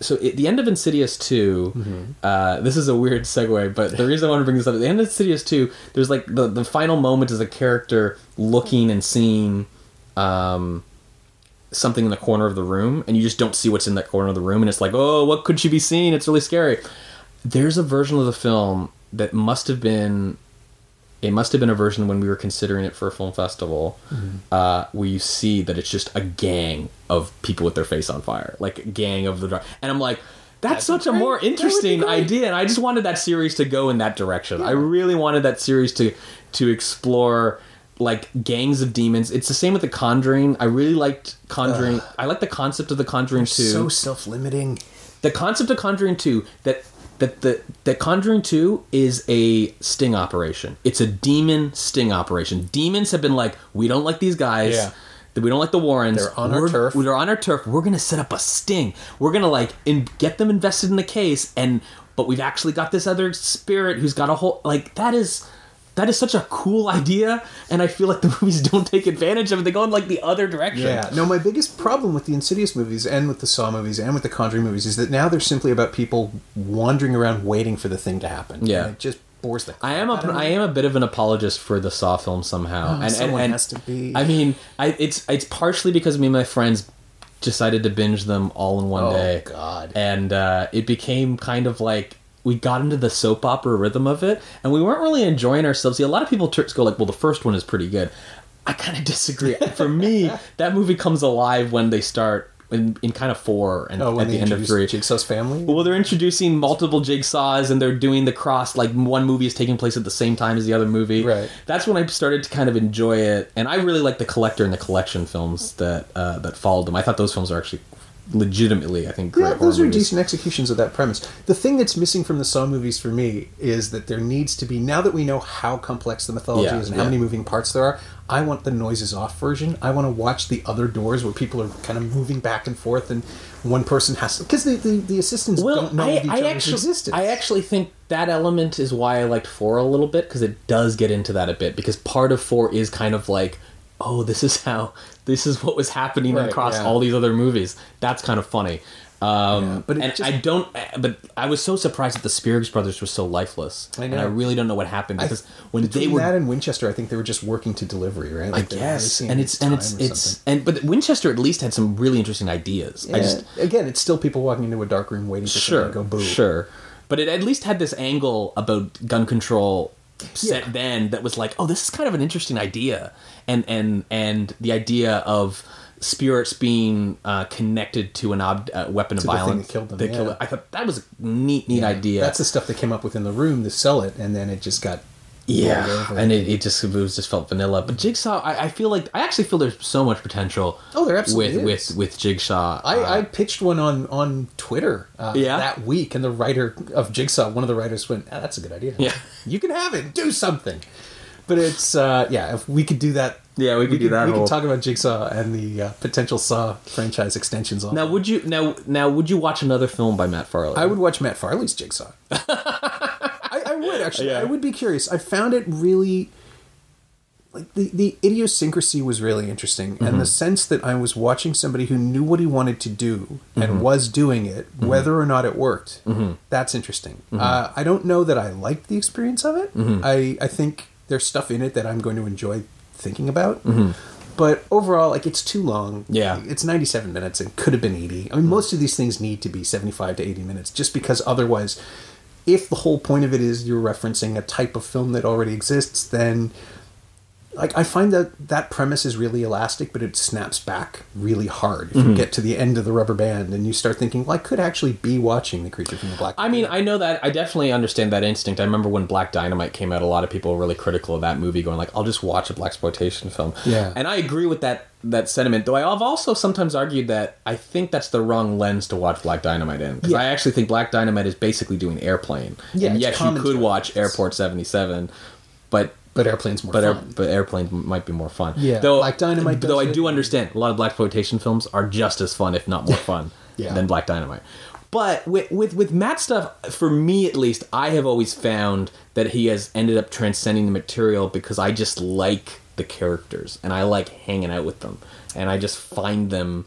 B: so at the end of Insidious 2,
A: Mm-hmm.
B: uh, this is a weird segue, but the reason I want to bring this up at the end of Insidious 2, there's like the, the final moment is a character looking and seeing um, something in the corner of the room, and you just don't see what's in that corner of the room, and it's like, oh, what could she be seeing? It's really scary. There's a version of the film that must have been. It must have been a version when we were considering it for a film festival, uh, where you see that it's just a gang of people with their face on fire, like a gang of the dark. And I'm like, that's, such a more
A: That would be
B: interesting idea, and I just wanted that series to go in that direction. I really wanted that series to to explore like gangs of demons. It's the same with The Conjuring. I really liked Conjuring. I like the concept of The Conjuring too
A: so self-limiting.
B: the concept of Conjuring 2 that that the that Conjuring 2 is a sting operation. It's a demon sting operation. Demons have been like, we don't like these guys.
A: Yeah.
B: that We don't like the Warrens.
A: They're on our
B: We're-
A: turf.
B: They're on our turf. We're gonna set up a sting. We're gonna like in, get them invested in the case, and but we've actually got this other spirit who's got a whole like that is that is such a cool idea, and I feel like the movies don't take advantage of it. They go in like the other direction.
A: Yeah. No, my biggest problem with the Insidious movies and with the Saw movies and with the Conjuring movies is that now they're simply about people wandering around waiting for the thing to happen.
B: Yeah.
A: It just bores the.
B: I am a I
A: me.
B: am a bit of an apologist for the Saw film somehow, and,
A: someone
B: and, and
A: has to be.
B: I mean, I, it's it's partially because me and my friends decided to binge them all in one
A: Oh,
B: day.
A: God.
B: And uh, it became kind of like we got into the soap opera rhythm of it, and we weren't really enjoying ourselves. See, a lot of people go like, "Well, the first one is pretty good." I kind of disagree. For me, that movie comes alive when they start in, in kind of four and
A: Oh,
B: at the end of three.
A: Jigsaw's family.
B: Well, they're introducing multiple jigsaws and they're doing the cross. Like one movie is taking place at the same time as the other movie.
A: Right.
B: That's when I started to kind of enjoy it, and I really like the collector and the collection films that uh, that followed them. I thought those films are actually legitimately, I think, great
A: Yeah, those are
B: movies.
A: decent executions of that premise. The thing that's missing from the Saw movies for me is that there needs to be now that we know how complex the mythology
B: Yeah,
A: is and how many moving parts there are. I want the noises off version. I want to watch the other doors where people are kind of moving back and forth, and one person has to because the, the the assistants
B: Well,
A: don't know
B: I,
A: each
B: I
A: other's
B: actually,
A: existence.
B: I actually think that element is why I liked four a little bit because it does get into that a bit because part of four is kind of like, oh, this is how this is what was happening
A: Right,
B: across
A: yeah.
B: all these other movies. That's kind of funny. Um,
A: Yeah, but
B: and
A: just-
B: I don't. But I was so surprised that the Spierig brothers were so lifeless,
A: I
B: and. I really don't know what happened because when they were
A: that in Winchester, I think they were just working to delivery, right?
B: I
A: Like, were
B: guess, and it's and it's it's
A: something.
B: and but Winchester at least had some really interesting ideas. I
A: Yeah,
B: just
A: again, it's still people walking into a dark room waiting for
B: sure,
A: to go boo.
B: sure, but it at least had this angle about gun control set
A: Yeah.
B: then that was like, oh, this is kind of an interesting idea, and and and the idea of spirits being uh, connected to an ob- uh, weapon of
A: To thing
B: violence
A: that killed them,
B: that
A: yeah.
B: it. I thought that was a neat, neat idea.
A: That's the stuff that came up within the room to sell it, and then it just got
B: Yeah, and it, it just it was just felt vanilla. But Jigsaw, I, I feel like I actually feel there's so much potential.
A: Oh, there absolutely
B: with
A: is.
B: with with Jigsaw.
A: I,
B: uh,
A: I pitched one on on Twitter uh,
B: Yeah?
A: that week, and the writer of Jigsaw, one of the writers, went, ah, "That's a good idea.
B: Yeah.
A: you can have it. Do something." But it's uh, yeah, if we could do that,
B: Yeah, we could do that
A: We
B: whole-
A: could talk about Jigsaw and the uh, potential Saw franchise extensions. On
B: now would you now now would you watch another film by Matt Farley?
A: I would watch Matt Farley's Jigsaw. I, I would actually.
B: Yeah.
A: I would be curious. I found it really like the the idiosyncrasy was really interesting, and
B: Mm-hmm.
A: the sense that I was watching somebody who knew what he wanted to do
B: Mm-hmm.
A: and was doing it, whether or not it worked. That's interesting.
B: Mm-hmm.
A: Uh, I don't know that I liked the experience of it. I I think there's stuff in it that I'm going to enjoy thinking about. But overall, like it's too long.
B: Mm-hmm. Yeah. Mm-hmm.
A: it's 97 minutes and could have been 80. I mean, most of these things need to be 75 to 80 minutes, just because otherwise, if the whole point of it is you're referencing a type of film that already exists, then like I find that that premise is really elastic, but it snaps back really hard if
B: Mm-hmm.
A: you get to the end of the rubber band and you start thinking, well, I could actually be watching the creature from the black.
B: I mean, I know that. I definitely understand that instinct. I remember when Black Dynamite came out, a lot of people were really critical of that movie, going like, "I'll just watch a black exploitation film."
A: Yeah.
B: and I agree with that that sentiment. Though I've also sometimes argued that I think that's the wrong lens to watch Black Dynamite in, because
A: Yeah.
B: I actually think Black Dynamite is basically doing Airplane.
A: Yeah,
B: and yes, you could watch Airport seventy seven, but
A: but airplanes more
B: but air,
A: fun.
B: but airplane might be more fun.
A: Yeah,
B: though
A: Black Dynamite
B: Though I
A: it.
B: do understand a lot of black exploitation films are just as fun, if not more fun,
A: Yeah.
B: than Black Dynamite. But with, with with Matt stuff, for me at least, I have always found that he has ended up transcending the material because I just like the characters and I like hanging out with them, and I just find them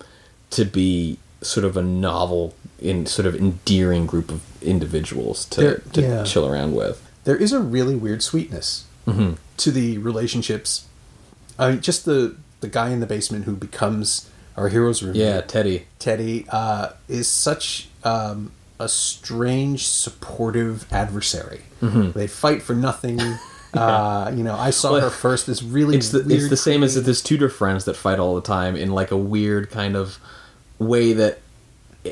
B: to be sort of a novel in sort of endearing group of individuals to, to
A: yeah.
B: chill around with.
A: there is a really weird sweetness
B: Mm-hmm.
A: to the relationships. I mean, just the the guy in the basement who becomes our hero's roommate.
B: Yeah, Teddy.
A: Teddy uh, is such um, a strange, supportive adversary.
B: Mm-hmm.
A: They fight for nothing. uh, you know, I saw
B: Well,
A: her first. This really
B: it's the
A: weird,
B: it's the same as
A: this
B: his tutor friends that fight all the time in like a weird kind of way that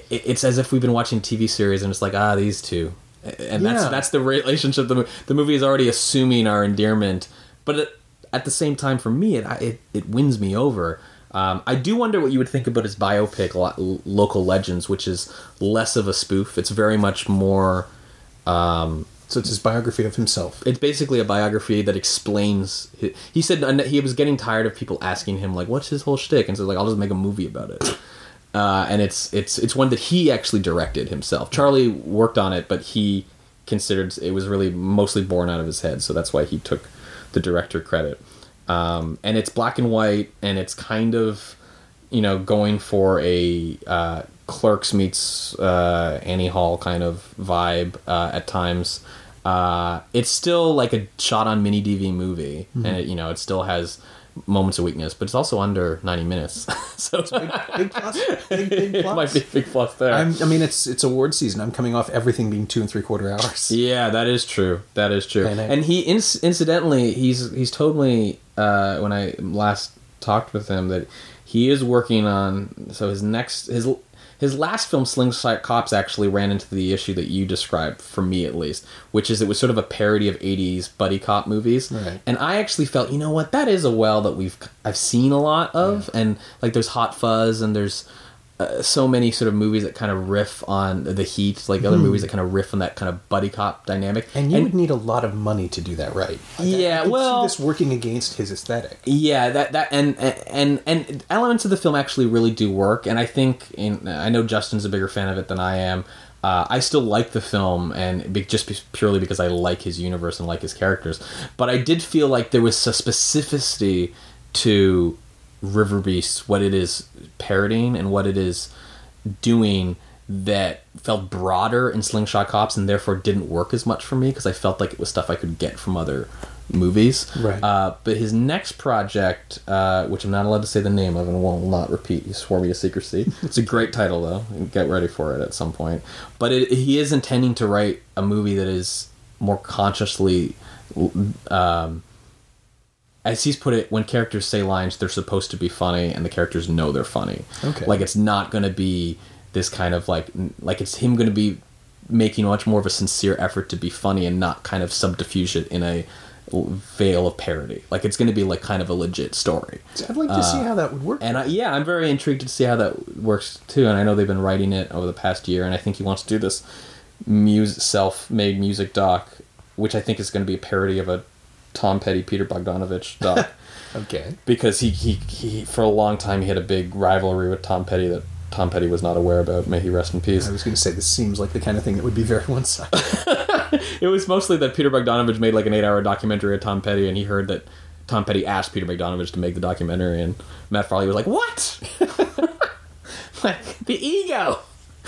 B: it's as if we've been watching TV series and it's like ah these two and that's
A: Yeah.
B: that's the relationship the, the movie is already assuming our endearment but it, at the same time for me it it, it wins me over um, I do wonder what you would think about his biopic Lo- Local Legends which is less of a spoof it's very much more um,
A: So it's his biography of himself.
B: it's basically a biography that explains. He, he said he was getting tired of people asking him like, "What's his whole shtick?" And so like, "I'll just make a movie about it." Uh, and it's it's it's one that he actually directed himself. Charlie worked on it, but he considered it was really mostly born out of his head, so that's why he took the director credit. Um, and it's black and white, and it's kind of you know going for a uh, Clerks meets uh, Annie Hall kind of vibe uh, at times. Uh, it's still like a shot on mini DV movie, and it, you know it still has moments of weakness, but it's also under ninety minutes, so
A: Big plus. Big, big
B: it
A: plus.
B: might be a big plus there.
A: I'm, I mean, it's it's award season. I'm coming off everything being two and three quarter hours.
B: Yeah, that is true. That is true.
A: And
B: And he, inc- incidentally, he's he's told me uh, when I last talked with him that he is working on. So his next his his last film, Slingshot Cops, actually ran into the issue that you described for me at least, which is it was sort of a parody of '80s buddy cop movies.
A: Right.
B: And I actually felt, you know what, that is a well that we've I've seen a lot of, and like there's Hot Fuzz and there's uh, so many sort of movies that kind of riff on the heat, like other movies that kind of riff on that kind of buddy cop dynamic.
A: Hmm. And you would need a lot of money to do that right. Like,
B: Yeah,
A: I could
B: well-
A: see this working against his aesthetic.
B: Yeah, that that and and and elements of the film actually really do work, and I think in, I know Justin's a bigger fan of it than I am. Uh, I still like the film, and be, just be- purely because I like his universe and like his characters. But I did feel like there was a specificity to River Beast, what it is parodying and what it is doing that felt broader in Slingshot Cops and therefore didn't work as much for me because I felt like it was stuff I could get from other movies.
A: Right.
B: Uh, but his next project, uh, which I'm not allowed to say the name of and will not repeat, he swore me to secrecy. it's a great title though. Get ready for it at some point. But it, he is intending to write a movie that is more consciously. Um, as he's put it, when characters say lines, they're supposed to be funny, and the characters know they're funny.
A: Okay.
B: Like it's not going to be this kind of like like it's him going to be making much more of a sincere effort to be funny and not kind of subterfuge it in a veil of parody. Like it's going to be like kind of a legit story.
A: I'd like to see how that would work.
B: Uh, And I, yeah, I'm very intrigued to see how that works too. And I know they've been writing it over the past year, and I think he wants to do this music, self-made music doc, which I think is going to be a parody of a Tom Petty, Peter Bogdanovich doc,
A: okay.
B: because he, he he for a long time he had a big rivalry with Tom Petty that Tom Petty was not aware about. May he rest in peace.
A: I was going to say this seems like the kind of thing that would be very one-sided.
B: It was mostly that Peter Bogdanovich made like an eight-hour documentary of Tom Petty, and he heard that Tom Petty asked Peter Bogdanovich to make the documentary, and Matt Farley was like, "What? like the ego."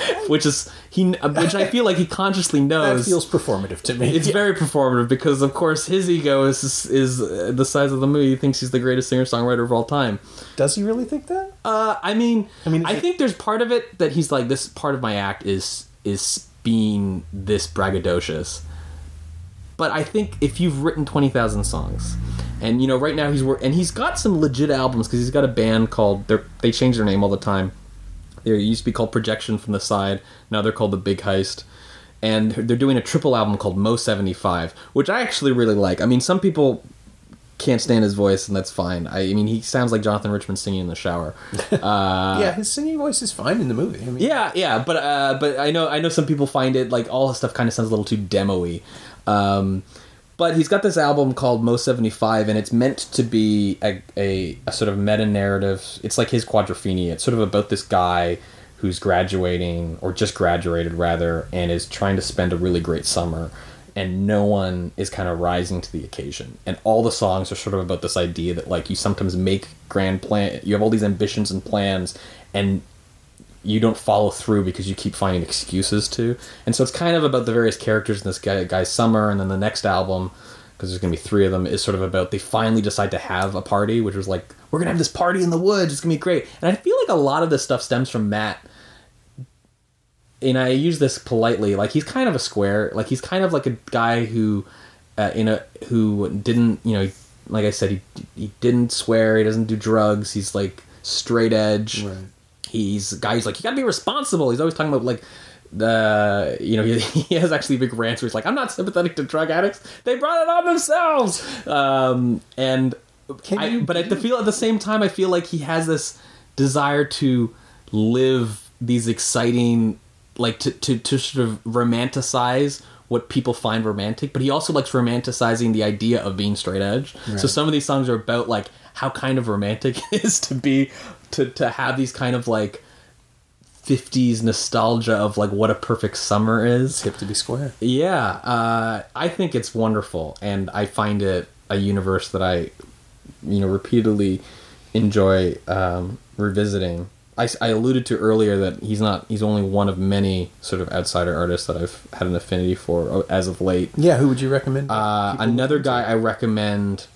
B: Which is he, which I feel like he consciously knows.
A: that feels performative to me.
B: it's very performative because, of course, his ego is is uh, the size of the movie. He thinks he's the greatest singer songwriter of all time.
A: Does he really think that?
B: Uh, I mean,
A: I mean,
B: I think there's part of it that he's like this. Part of my act is is being this braggadocious. But I think if you've written twenty thousand songs, and you know right now he's and he's got some legit albums because he's got a band called they they change their name all the time. They used to be called Projection from the Side. Now they're called The Big Heist. And they're doing a triple album called Mo 75, which I actually really like. I mean, some people can't stand his voice, and that's fine. I, I mean, he sounds like Jonathan Richman singing in the shower. Uh,
A: yeah, his singing voice is fine in the movie. I mean,
B: yeah, yeah, but uh, but I know I know some people find it like all his stuff kind of sounds a little too demo-y. Um, but he's got this album called Mo seventy five, and it's meant to be a, a, a sort of meta narrative. It's like his quadrophenia. It's sort of about this guy who's graduating or just graduated rather, and is trying to spend a really great summer. And no one is kind of rising to the occasion. And all the songs are sort of about this idea that like you sometimes make grand plan. You have all these ambitions and plans, and you don't follow through because you keep finding excuses to. And so it's kind of about the various characters in this guy, guy's summer, and then the next album, because there's going to be three of them, is sort of about they finally decide to have a party, which was like, we're going to have this party in the woods, it's going to be great. And I feel like a lot of this stuff stems from Matt. And I use this politely, like he's kind of a square, like he's kind of like a guy who, uh, in a who didn't, you know, like I said, he he didn't swear, he doesn't do drugs, he's like straight edge
A: Right.
B: He's a guy who's like you gotta be responsible. He's always talking about like the you know he, he has actually big rants where he's like i'm not sympathetic to drug addicts. They brought it on themselves. Um and
A: Can
B: I,
A: you-
B: but at the feel at the same time i feel like he has this desire to live these exciting like to, to, to sort of romanticize what people find romantic but he also likes romanticizing the idea of being straight edge. So some of these songs are about like how kind of romantic it is to be to, to have these kind of like 50s nostalgia of like what a perfect summer is
A: hip to be square.
B: yeah, uh, I think it's wonderful, and I find it a universe that I, you know, repeatedly enjoy um, revisiting. I, I alluded to earlier that he's not he's only one of many sort of outsider artists that I've had an affinity for uh, as of late.
A: Yeah, who would you recommend?
B: Uh, another guy I recommend,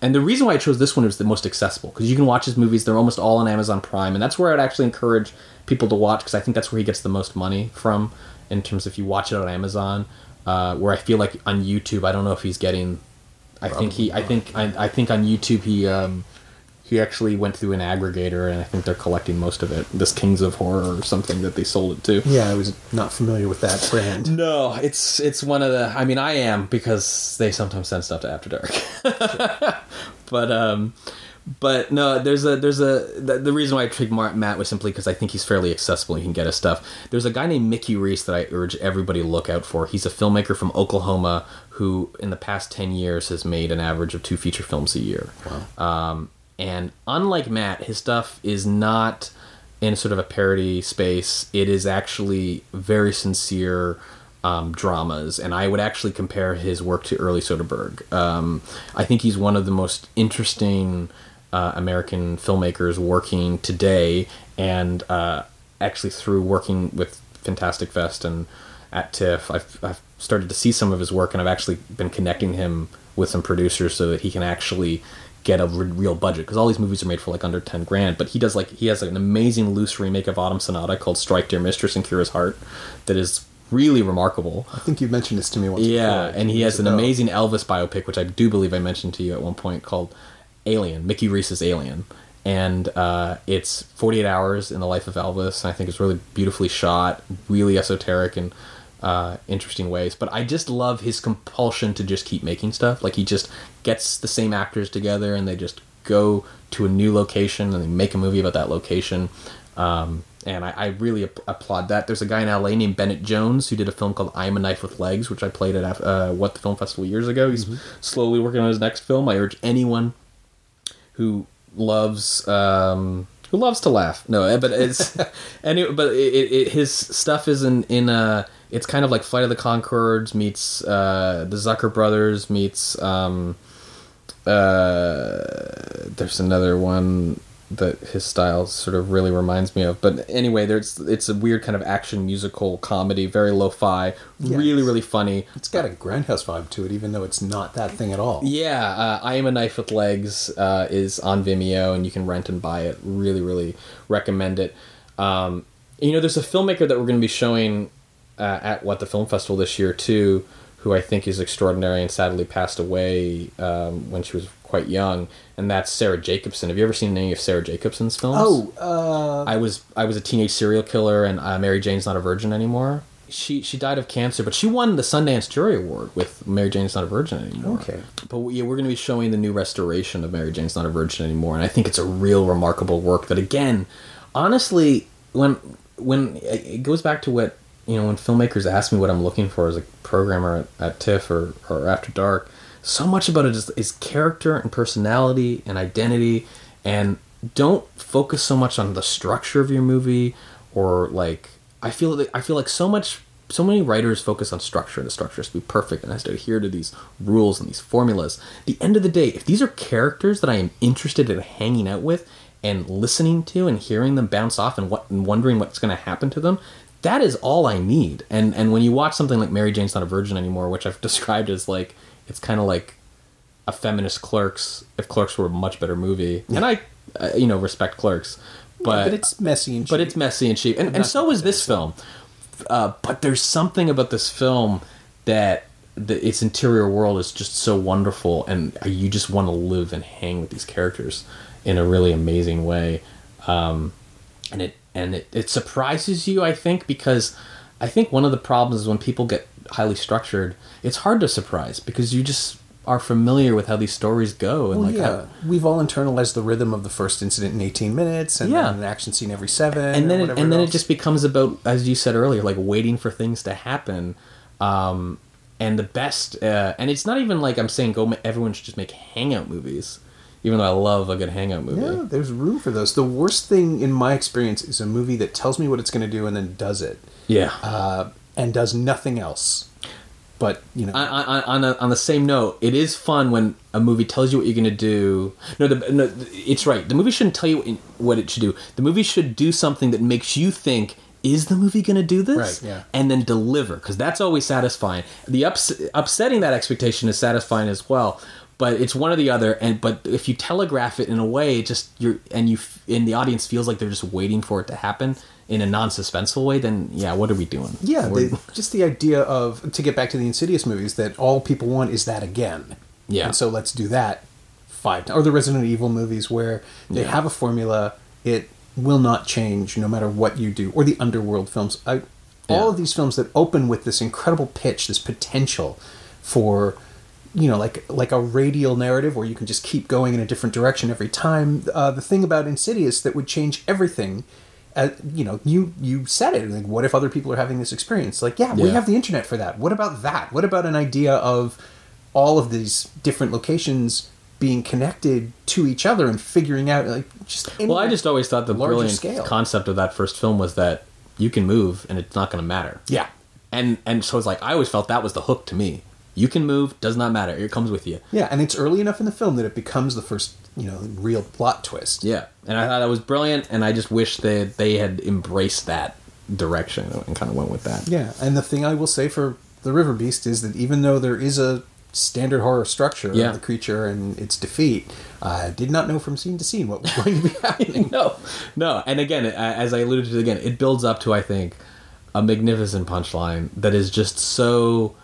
B: and the reason why I chose this one is the most accessible because you can watch his movies. They're almost all on Amazon Prime, and that's where I'd actually encourage people to watch because I think that's where he gets the most money from in terms of if you watch it on Amazon. Uh, where I feel like on YouTube, I don't know if he's getting. I think he. I think. I, I think on YouTube he. Um, he actually went through an aggregator, and I think they're collecting most of it. This Kings of Horror or something that they sold it to.
A: Yeah, I was not familiar with that brand.
B: No, it's it's one of the. I mean, I am because they sometimes send stuff to After Dark. but um, but no, there's a there's a the, the reason why I picked Matt was simply because I think he's fairly accessible. and He can get his stuff. There's a guy named Mickey Reese that I urge everybody to look out for. He's a filmmaker from Oklahoma who, in the past ten years, has made an average of two feature films a year. Wow. Um, and unlike Matt, his stuff is not in sort of a parody space. It is actually very sincere um, dramas, and I would actually compare his work to early Soderbergh. Um, I think he's one of the most interesting uh, American filmmakers working today, and uh, actually through working with Fantastic Fest and at TIFF, I've, I've started to see some of his work, and I've actually been connecting him with some producers so that he can actually get a real budget because all these movies are made for like under 10 grand but he does like he has an amazing loose remake of autumn sonata called strike dear mistress and cure his heart that is really remarkable
A: I think you've mentioned this to me once.
B: yeah
A: before,
B: and he has an
A: ago.
B: amazing elvis biopic which i do believe i mentioned to you at one point called alien mickey reese's alien and uh, it's 48 hours in the life of elvis and i think it's really beautifully shot really esoteric and uh, interesting ways but i just love his compulsion to just keep making stuff like he just gets the same actors together and they just go to a new location and they make a movie about that location um, and I, I really ap- applaud that. There's a guy in LA named Bennett Jones who did a film called "I Am a Knife with Legs," which I played at uh, what the film festival years ago. He's slowly working on his next film. I urge anyone who loves um, who loves to laugh. No, but it's any but it, it, his stuff is in in uh it's kind of like Flight of the Conchords meets uh, the Zucker Brothers meets um, uh, there's another one that his style sort of really reminds me of. But anyway, there's it's a weird kind of action musical comedy, very lo-fi, really really funny.
A: It's got a grindhouse vibe to it, even though it's not that thing at all.
B: Yeah, uh, I am a knife with legs uh, is on Vimeo, and you can rent and buy it. Really, really recommend it. Um, you know, there's a filmmaker that we're going to be showing uh, at what the film festival this year too, who I think is extraordinary and sadly passed away um, when she was quite young, and that's Sarah Jacobson. Have you ever seen any of Sarah Jacobson's films?
A: Oh, uh,
B: I was I was a teenage serial killer, and uh, Mary Jane's not a virgin anymore. She she died of cancer, but she won the Sundance Jury Award with Mary Jane's not a virgin anymore.
A: Okay.
B: but yeah, we're going to be showing the new restoration of Mary Jane's not a virgin anymore, and I think it's a real remarkable work. That again, honestly, when when it goes back to what you know when filmmakers ask me what I'm looking for as a programmer at, TIFF or, or After Dark, so much about it is, is character and personality and identity, and don't focus so much on the structure of your movie or like I feel that I feel like so much so many writers focus on structure and the structure has to be perfect and has to adhere to these rules and these formulas. At the end of the day, if these are characters that I am interested in hanging out with and listening to and hearing them bounce off and what and wondering what's going to happen to them, that is all I need. And and when you watch something like Mary Jane's not a virgin anymore, which I've described as like it's kind of like a feminist Clerks if Clerks were a much better movie. And I uh, you know respect Clerks, but
A: but it's messy and cheap.
B: but it's messy and cheap, and, and so is this film. Uh, but there's something about this film that the, its interior world is just so wonderful, and you just want to live and hang with these characters in a really amazing way. Um, and it and it, it surprises you, I think, because I think one of the problems is when people get highly structured, it's hard to surprise because you just are familiar with how these stories go and
A: Well,
B: like
A: yeah,
B: how,
A: we've all internalized the rhythm of the first incident in 18 minutes, and
B: Yeah.
A: an action scene every seven,
B: and then it, and then it just becomes about as you said earlier like waiting for things to happen. Um and the best uh, and it's not even like i'm saying go everyone should just make hangout movies even though i love a good hangout movie
A: Yeah, there's room for those. The worst thing in my experience is a movie that tells me what it's going to do and then does it,
B: yeah
A: uh, and does nothing else. But you know,
B: I, I, on, a, on the same note, it is fun when a movie tells you what you're going to do. No, the, no, it's right. The movie shouldn't tell you what- it should do. The movie should do something that makes you think, is the movie going to do this?
A: Right, yeah.
B: And then deliver, because that's always satisfying. The ups, upsetting that expectation is satisfying as well. But it's one or the other, and but if you telegraph it in a way, it just you're and you and the audience feels like they're just waiting for it to happen in a non-suspenseful way, then yeah, what are we doing?
A: yeah, just the idea of to get back to the Insidious movies that all people want is that again.
B: Yeah.
A: and so let's do that five times. Or the Resident Evil movies where they
B: Yeah.
A: have a formula, it will not change no matter what you do. Or the Underworld films. I,
B: Yeah.
A: All of these films that open with this incredible pitch, this potential for you know like like a radial narrative where you can just keep going in a different direction every time. Uh, the thing about Insidious that would change everything. Uh, you know, you you said it. Like, what if other people are having this experience? Like, yeah, we have the internet for that. What about that? What about an idea of all of these different locations being connected to each other and figuring out like just
B: Well, I just always thought the brilliant
A: scale.
B: concept of that first film was that you can move and it's not going to matter.
A: yeah
B: And and so it's like I always felt that was the hook to me. You can move, does not matter. It comes with you.
A: yeah, and it's early enough in the film that it becomes the first you know real plot twist.
B: Yeah, and I thought that was brilliant, and I just wish that they had embraced that direction and kind of went with that.
A: Yeah, and the thing I will say for the River Beast is that even though there is a standard horror structure
B: Yeah.
A: of the creature and its defeat, I did not know from scene to scene what was going to be happening.
B: no, no, and again, as I alluded to again, it builds up to I think a magnificent punchline that is just so.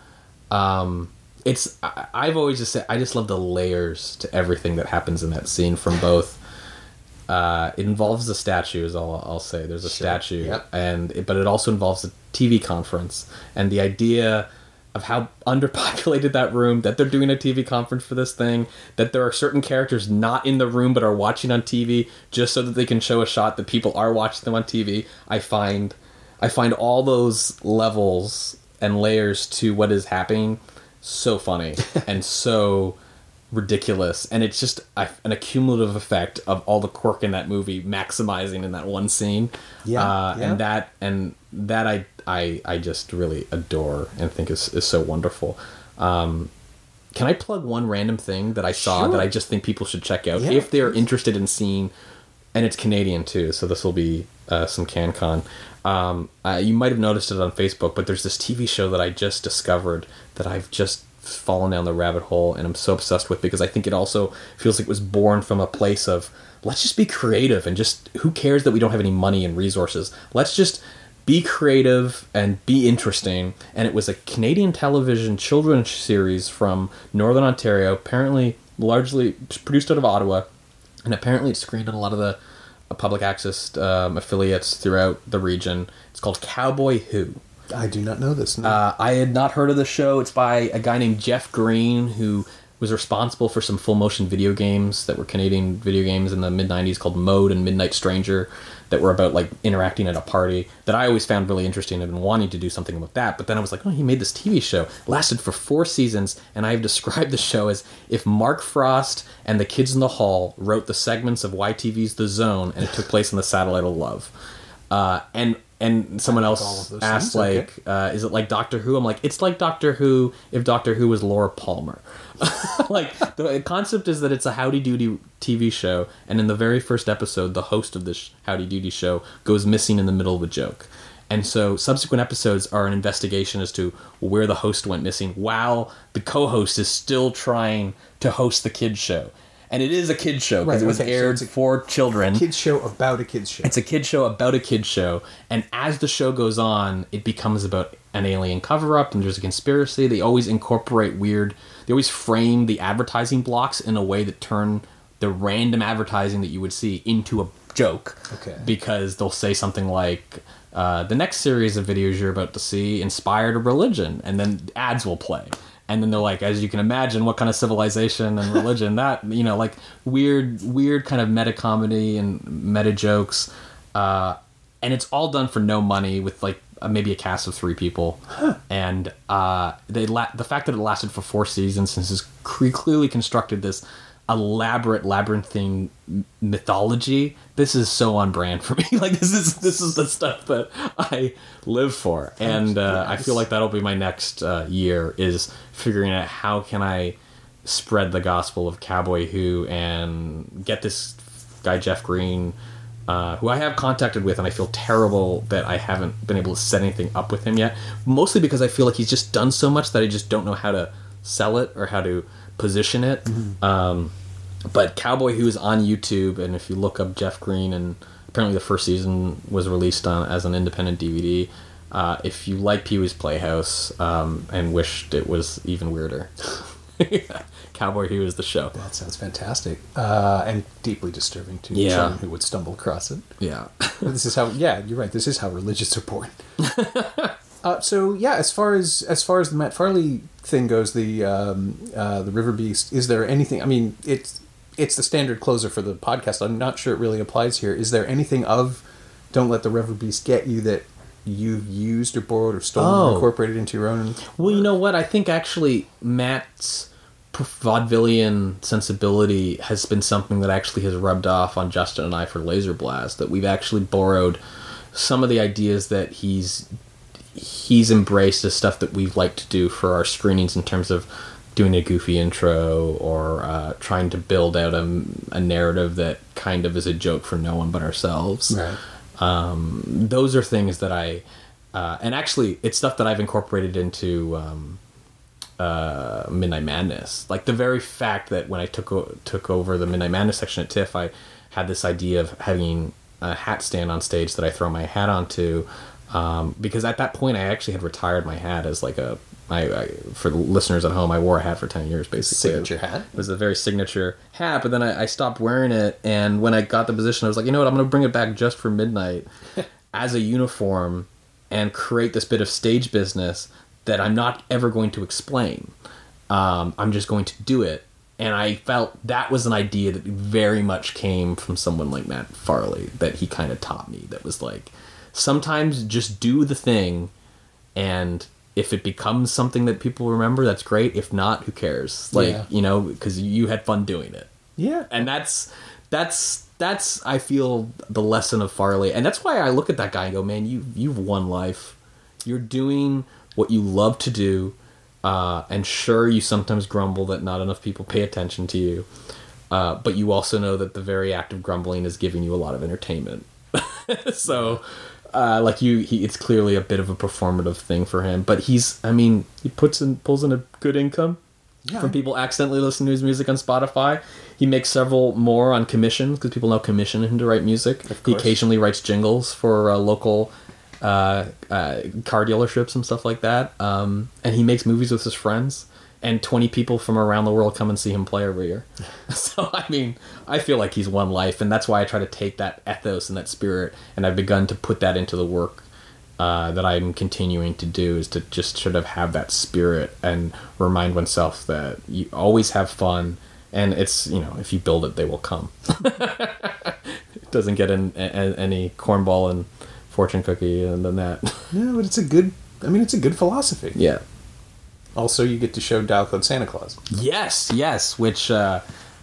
B: Um, it's I, I've always just said I just love the layers to everything that happens in that scene from both. Uh, it involves the statue, is all I'll say. There's a
A: Sure.
B: statue,
A: Yep.
B: and it, but it also involves a TV conference and the idea of how underpopulated that room that they're doing a TV conference for this thing that there are certain characters not in the room but are watching on TV just so that they can show a shot that people are watching them on TV I find I find all those levels and layers to what is happening so funny and so ridiculous and it's just an accumulative effect of all the quirk in that movie maximizing in that one scene
A: Yeah,
B: uh,
A: yeah.
B: and that and that I, I I just really adore and think is, is so wonderful um, can I plug one random thing that I saw
A: Sure.
B: that I just think people should check out
A: Yeah,
B: if they're interested in seeing and it's Canadian too, so this will be uh, some CanCon. Um, uh, you might have noticed it on Facebook, but there's this TV show that I just discovered that I've just fallen down the rabbit hole and I'm so obsessed with because I think it also feels like it was born from a place of let's just be creative and just who cares that we don't have any money and resources. Let's just be creative and be interesting. And it was a Canadian television children's series from Northern Ontario, apparently largely produced out of Ottawa and apparently it's screened on a lot of the public access um, affiliates throughout the region. It's called Cowboy Who.
A: I do not know this. No.
B: Uh, I had not heard of the show. It's by a guy named Jeff Green, who was responsible for some full motion video games that were Canadian video games in the mid 90s called Mode and Midnight Stranger that were about like interacting at a party that I always found really interesting and wanting to do something with that. But then I was like, oh, he made this TV show. It lasted for four seasons, and I have described the show as if Mark Frost and the kids in the hall wrote the segments of YTV's The Zone and it took place in the Satellite of Love. Uh, and and someone else asked
A: things, okay.
B: like uh, is it like Doctor Who? I'm like, it's like Doctor Who if Doctor Who was Laura Palmer. like the concept is that it's a Howdy Doody TV show, and in the very first episode, the host of this Howdy Doody show goes missing in the middle of a joke. And so subsequent episodes are an investigation as to where the host went missing while the co-host is still trying to host the kids show. And it is a kids show because
A: Right,
B: it was
A: okay, so
B: aired
A: it's a
B: for children.
A: kids show about a kids show.
B: It's a kid show about a kid show, and as the show goes on, it becomes about an alien cover up, and there's a conspiracy. They always incorporate weird. They always frame the advertising blocks in a way that turn the random advertising that you would see into a joke.
A: Okay.
B: Because they'll say something like. Uh, the next series of videos you're about to see inspired a religion, and then ads will play. And then they're like, as you can imagine, what kind of civilization and religion that you know, like weird, weird kind of meta comedy and meta jokes, uh, and it's all done for no money with like uh, maybe a cast of three people, and uh, they la- the fact that it lasted for four seasons since it's cre- clearly constructed this elaborate labyrinthine mythology. This is so on brand for me. like this is this is the stuff that I live for, and uh, I feel like that'll be my next uh, year is figuring out how can I spread the gospel of Cowboy Who and get this guy Jeff Green. Uh, who I have contacted with, and I feel terrible that I haven't been able to set anything up with him yet. Mostly because I feel like he's just done so much that I just don't know how to sell it or how to position it. Um, but Cowboy Who is on YouTube, and if you look up Jeff Green, and apparently the first season was released on as an independent DVD. Uh, if you like Pee Wee's Playhouse um, and wished it was even weirder, Cowboy Who is the show.
A: that sounds fantastic uh, and deeply disturbing to
B: Yeah.
A: children who would stumble across it.
B: Yeah.
A: this is how. Yeah, you're right. This is how religious are born. Uh, so yeah, as far as as far as the Matt Farley thing goes, the um, uh, the River Beast. Is there anything? I mean, it's it's the standard closer for the podcast. I'm not sure it really applies here. Is there anything of Don't Let the River Beast Get You that you've used or borrowed or stolen
B: Oh.
A: or incorporated into your own?
B: Well, you know what? I think actually Matt's vaudevillian sensibility has been something that actually has rubbed off on Justin and I for Laser Blast. That we've actually borrowed some of the ideas that he's he's embraced as stuff that we've liked to do for our screenings in terms of doing a goofy intro or uh, trying to build out a, a narrative that kind of is a joke for no one but ourselves
A: Right.
B: um, those are things that I, uh, and actually, it's stuff that I've incorporated into um, uh, Midnight Madness. Like the very fact that when I took o- took over the Midnight Madness section at TIFF, I had this idea of having a hat stand on stage that I throw my hat onto. Um, because at that point, I actually had retired my hat as like a. I, I, for the listeners at home, I wore a hat for ten years, basically.
A: Signature hat?
B: It was a very signature hat, but then I, I stopped wearing it. And when I got the position, I was like, you know what? I'm going to bring it back just for midnight as a uniform and create this bit of stage business that I'm not ever going to explain. Um, I'm just going to do it. And I felt that was an idea that very much came from someone like Matt Farley that he kind of taught me. That was like, sometimes just do the thing and if it becomes something that people remember that's great. If not who cares? Like
A: Yeah.
B: you know because you had fun doing it.
A: Yeah.
B: and that's that's that's i feel the lesson of farley. And that's why i look at that guy and go man you you've won life. You're doing what you love to do uh, and sure you sometimes grumble that not enough people pay attention to you uh, but you also know that the very act of grumbling is giving you a lot of entertainment. So uh, like you he, it's clearly a bit of a performative thing for him but he's i mean he puts in pulls in a good income
A: Yeah.
B: from people accidentally listening to his music on spotify. He makes several more on commission because people now commission him to write music. He occasionally writes jingles for uh, local uh, uh, car dealerships and stuff like that um, and he makes movies with his friends and 20 people from around the world come and see him play every year so i mean i feel like he's one life and that's why i try to take that ethos and that spirit and i've begun to put that into the work uh, that i'm continuing to do is to just sort of have that spirit and remind oneself that you always have fun and it's you know if you build it they will come it doesn't get in, a, any cornball and fortune cookie and then that
A: No, but it's a good. I mean, it's a good philosophy.
B: yeah
A: Also, you get to show Dial Code Santa Claus.
B: Yes, yes, which uh,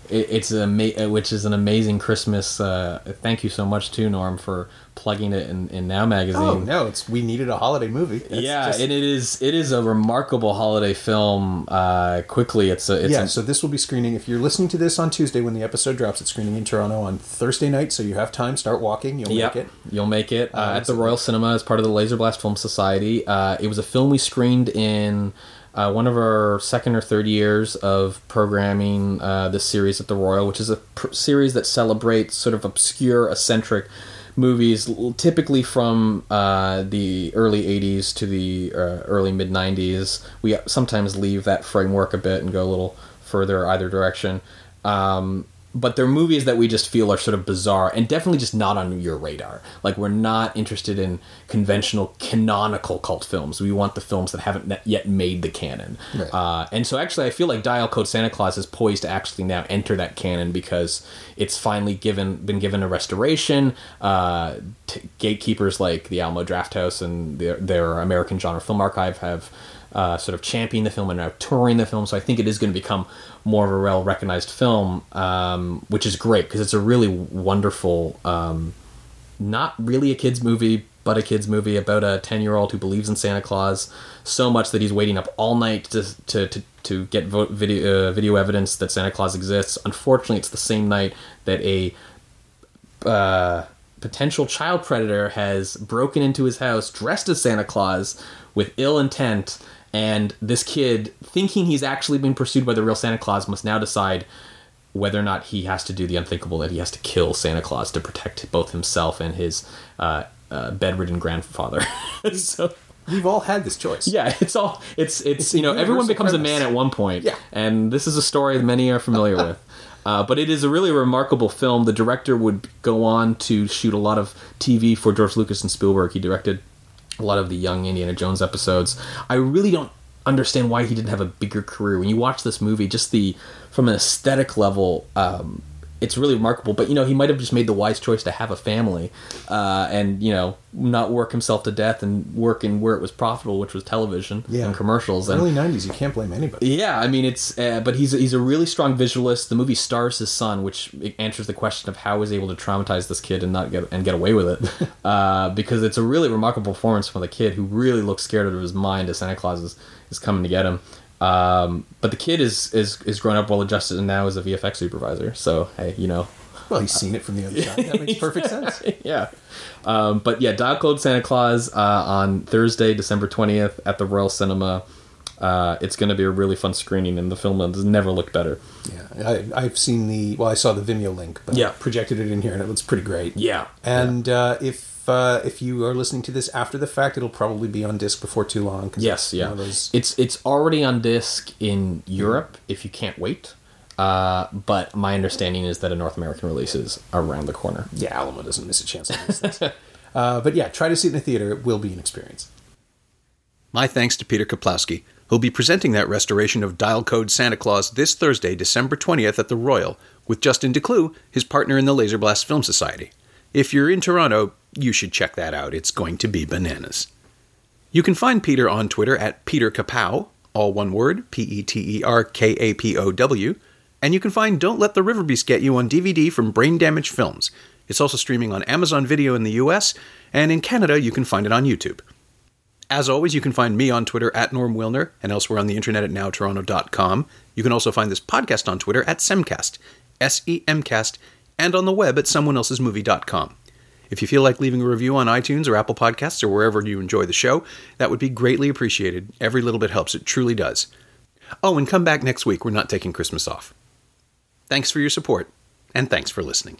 B: it, it's a ama- uh, which is an amazing Christmas. Uh, thank you so much to Norm for plugging it in, in Now magazine.
A: Oh no, it's we needed a holiday movie. It's
B: yeah,
A: just-
B: and it is it is a remarkable holiday film. Uh, quickly, it's a it's
A: yeah,
B: a,
A: so this will be screening. If you're listening to this on Tuesday when the episode drops, it's screening in Toronto on Thursday night, so you have time. Start walking. You'll
B: Yep,
A: make it.
B: You'll make it uh,
A: Uh,
B: at the Royal Cinema as part of the Laser Blast Film Society. Uh, it was a film we screened in uh, one of our second or third years of programming uh, this series at the Royal, which is a pr- series that celebrates sort of obscure, eccentric movies, typically from uh, the early 80s to the uh, early mid 90s. We sometimes leave that framework a bit and go a little further either direction. Um, but they're movies that we just feel are sort of bizarre and definitely just not on your radar. Like we're not interested in conventional canonical cult films. We want the films that haven't yet made the canon.
A: Right.
B: Uh, and so actually, I feel like Dial Code Santa Claus is poised to actually now enter that canon because it's finally given been given a restoration. Uh, t- gatekeepers like the Alamo Drafthouse and their, their American Genre Film Archive have uh, sort of championing the film and are touring the film. So I think it is going to become more of a well recognized film, um, which is great because it's a really wonderful, um, not really a kids movie, but a kids movie about a ten year old who believes in Santa Claus so much that he's waiting up all night to to to, to get vo- video uh, video evidence that Santa Claus exists. Unfortunately, it's the same night that a uh, potential child predator has broken into his house dressed as Santa Claus with ill intent, and this kid, thinking he's actually being pursued by the real Santa Claus, must now decide whether or not he has to do the unthinkable that he has to kill Santa Claus to protect both himself and his uh, uh, bedridden grandfather. so
A: We've all had this choice.
B: yeah, it's all it's it's,
A: It's
B: you know everyone becomes a man at one point.
A: Yeah.
B: and this is a story that many are familiar with. Uh, but it is a really remarkable film. The director would go on to shoot a lot of TV for George Lucas and Spielberg. He directed a lot of the young Indiana Jones episodes. I really don't understand why he didn't have a bigger career. When you watch this movie, just the from an aesthetic level, um, it's really remarkable. But you know, he might have just made the wise choice to have a family, uh, and you know, not work himself to death and work in where it was profitable, which was television
D: Yeah.
B: and commercials. And
D: Early '90s, you can't blame anybody.
B: yeah, I mean it's, uh, but he's he's a really strong visualist. The movie stars his son, which answers the question of how he's able to traumatize this kid and not get and get away with it, uh, because it's a really remarkable performance from the kid who really looks scared out of his mind as Santa Claus is, is coming to get him. Um, but the kid is is is grown up, well adjusted, and now is a VFX supervisor. So hey, you know,
D: Well, he's seen it from the other side. That makes perfect sense.
B: yeah. Um, but yeah, Dial Code Santa Claus uh, on Thursday, December 20th at the Royal Cinema. Uh, it's going to be a really fun screening, and the film has never looked better.
D: Yeah, I, I've seen the. Well, I saw the Vimeo link, but
B: Yeah.
D: projected it in here, and it looks pretty great.
B: Yeah.
D: And uh, if uh, if you are listening to this after the fact, it'll probably be on disc before too long. 'cause
B: Yes,
D: it's
B: yeah.
D: one of those-
B: It's it's already on disc in Europe if you can't wait. Uh, but my understanding is that a North American release is around the corner.
D: yeah, Alamo doesn't miss a chance on these things. uh, but yeah, try to see it in a theater. It will be an experience.
A: My thanks to Peter Kuplowsky, who'll be presenting that restoration of Dial Code Santa Claus this Thursday, December 20th at the Royal, with Justin Decloux, his partner in the Laser Blast Film Society. If you're in Toronto, you should check that out. It's going to be bananas. You can find Peter on Twitter at Peter Kapow, all one word, P E T E R K A P O W, and you can find Don't Let the River Beast Get You on DVD from Brain Damage Films. It's also streaming on Amazon Video in the US, and in Canada you can find it on YouTube. As always, you can find me on Twitter at Norm Wilner and elsewhere on the internet at nowtoronto.com. You can also find this podcast on Twitter at Semcast, S E M Cast, and on the web at someoneelsesmovie.com. If you feel like leaving a review on iTunes or Apple Podcasts or wherever you enjoy the show, that would be greatly appreciated. Every little bit helps, it truly does. Oh, and come back next week. We're not taking Christmas off. Thanks for your support, and thanks for listening.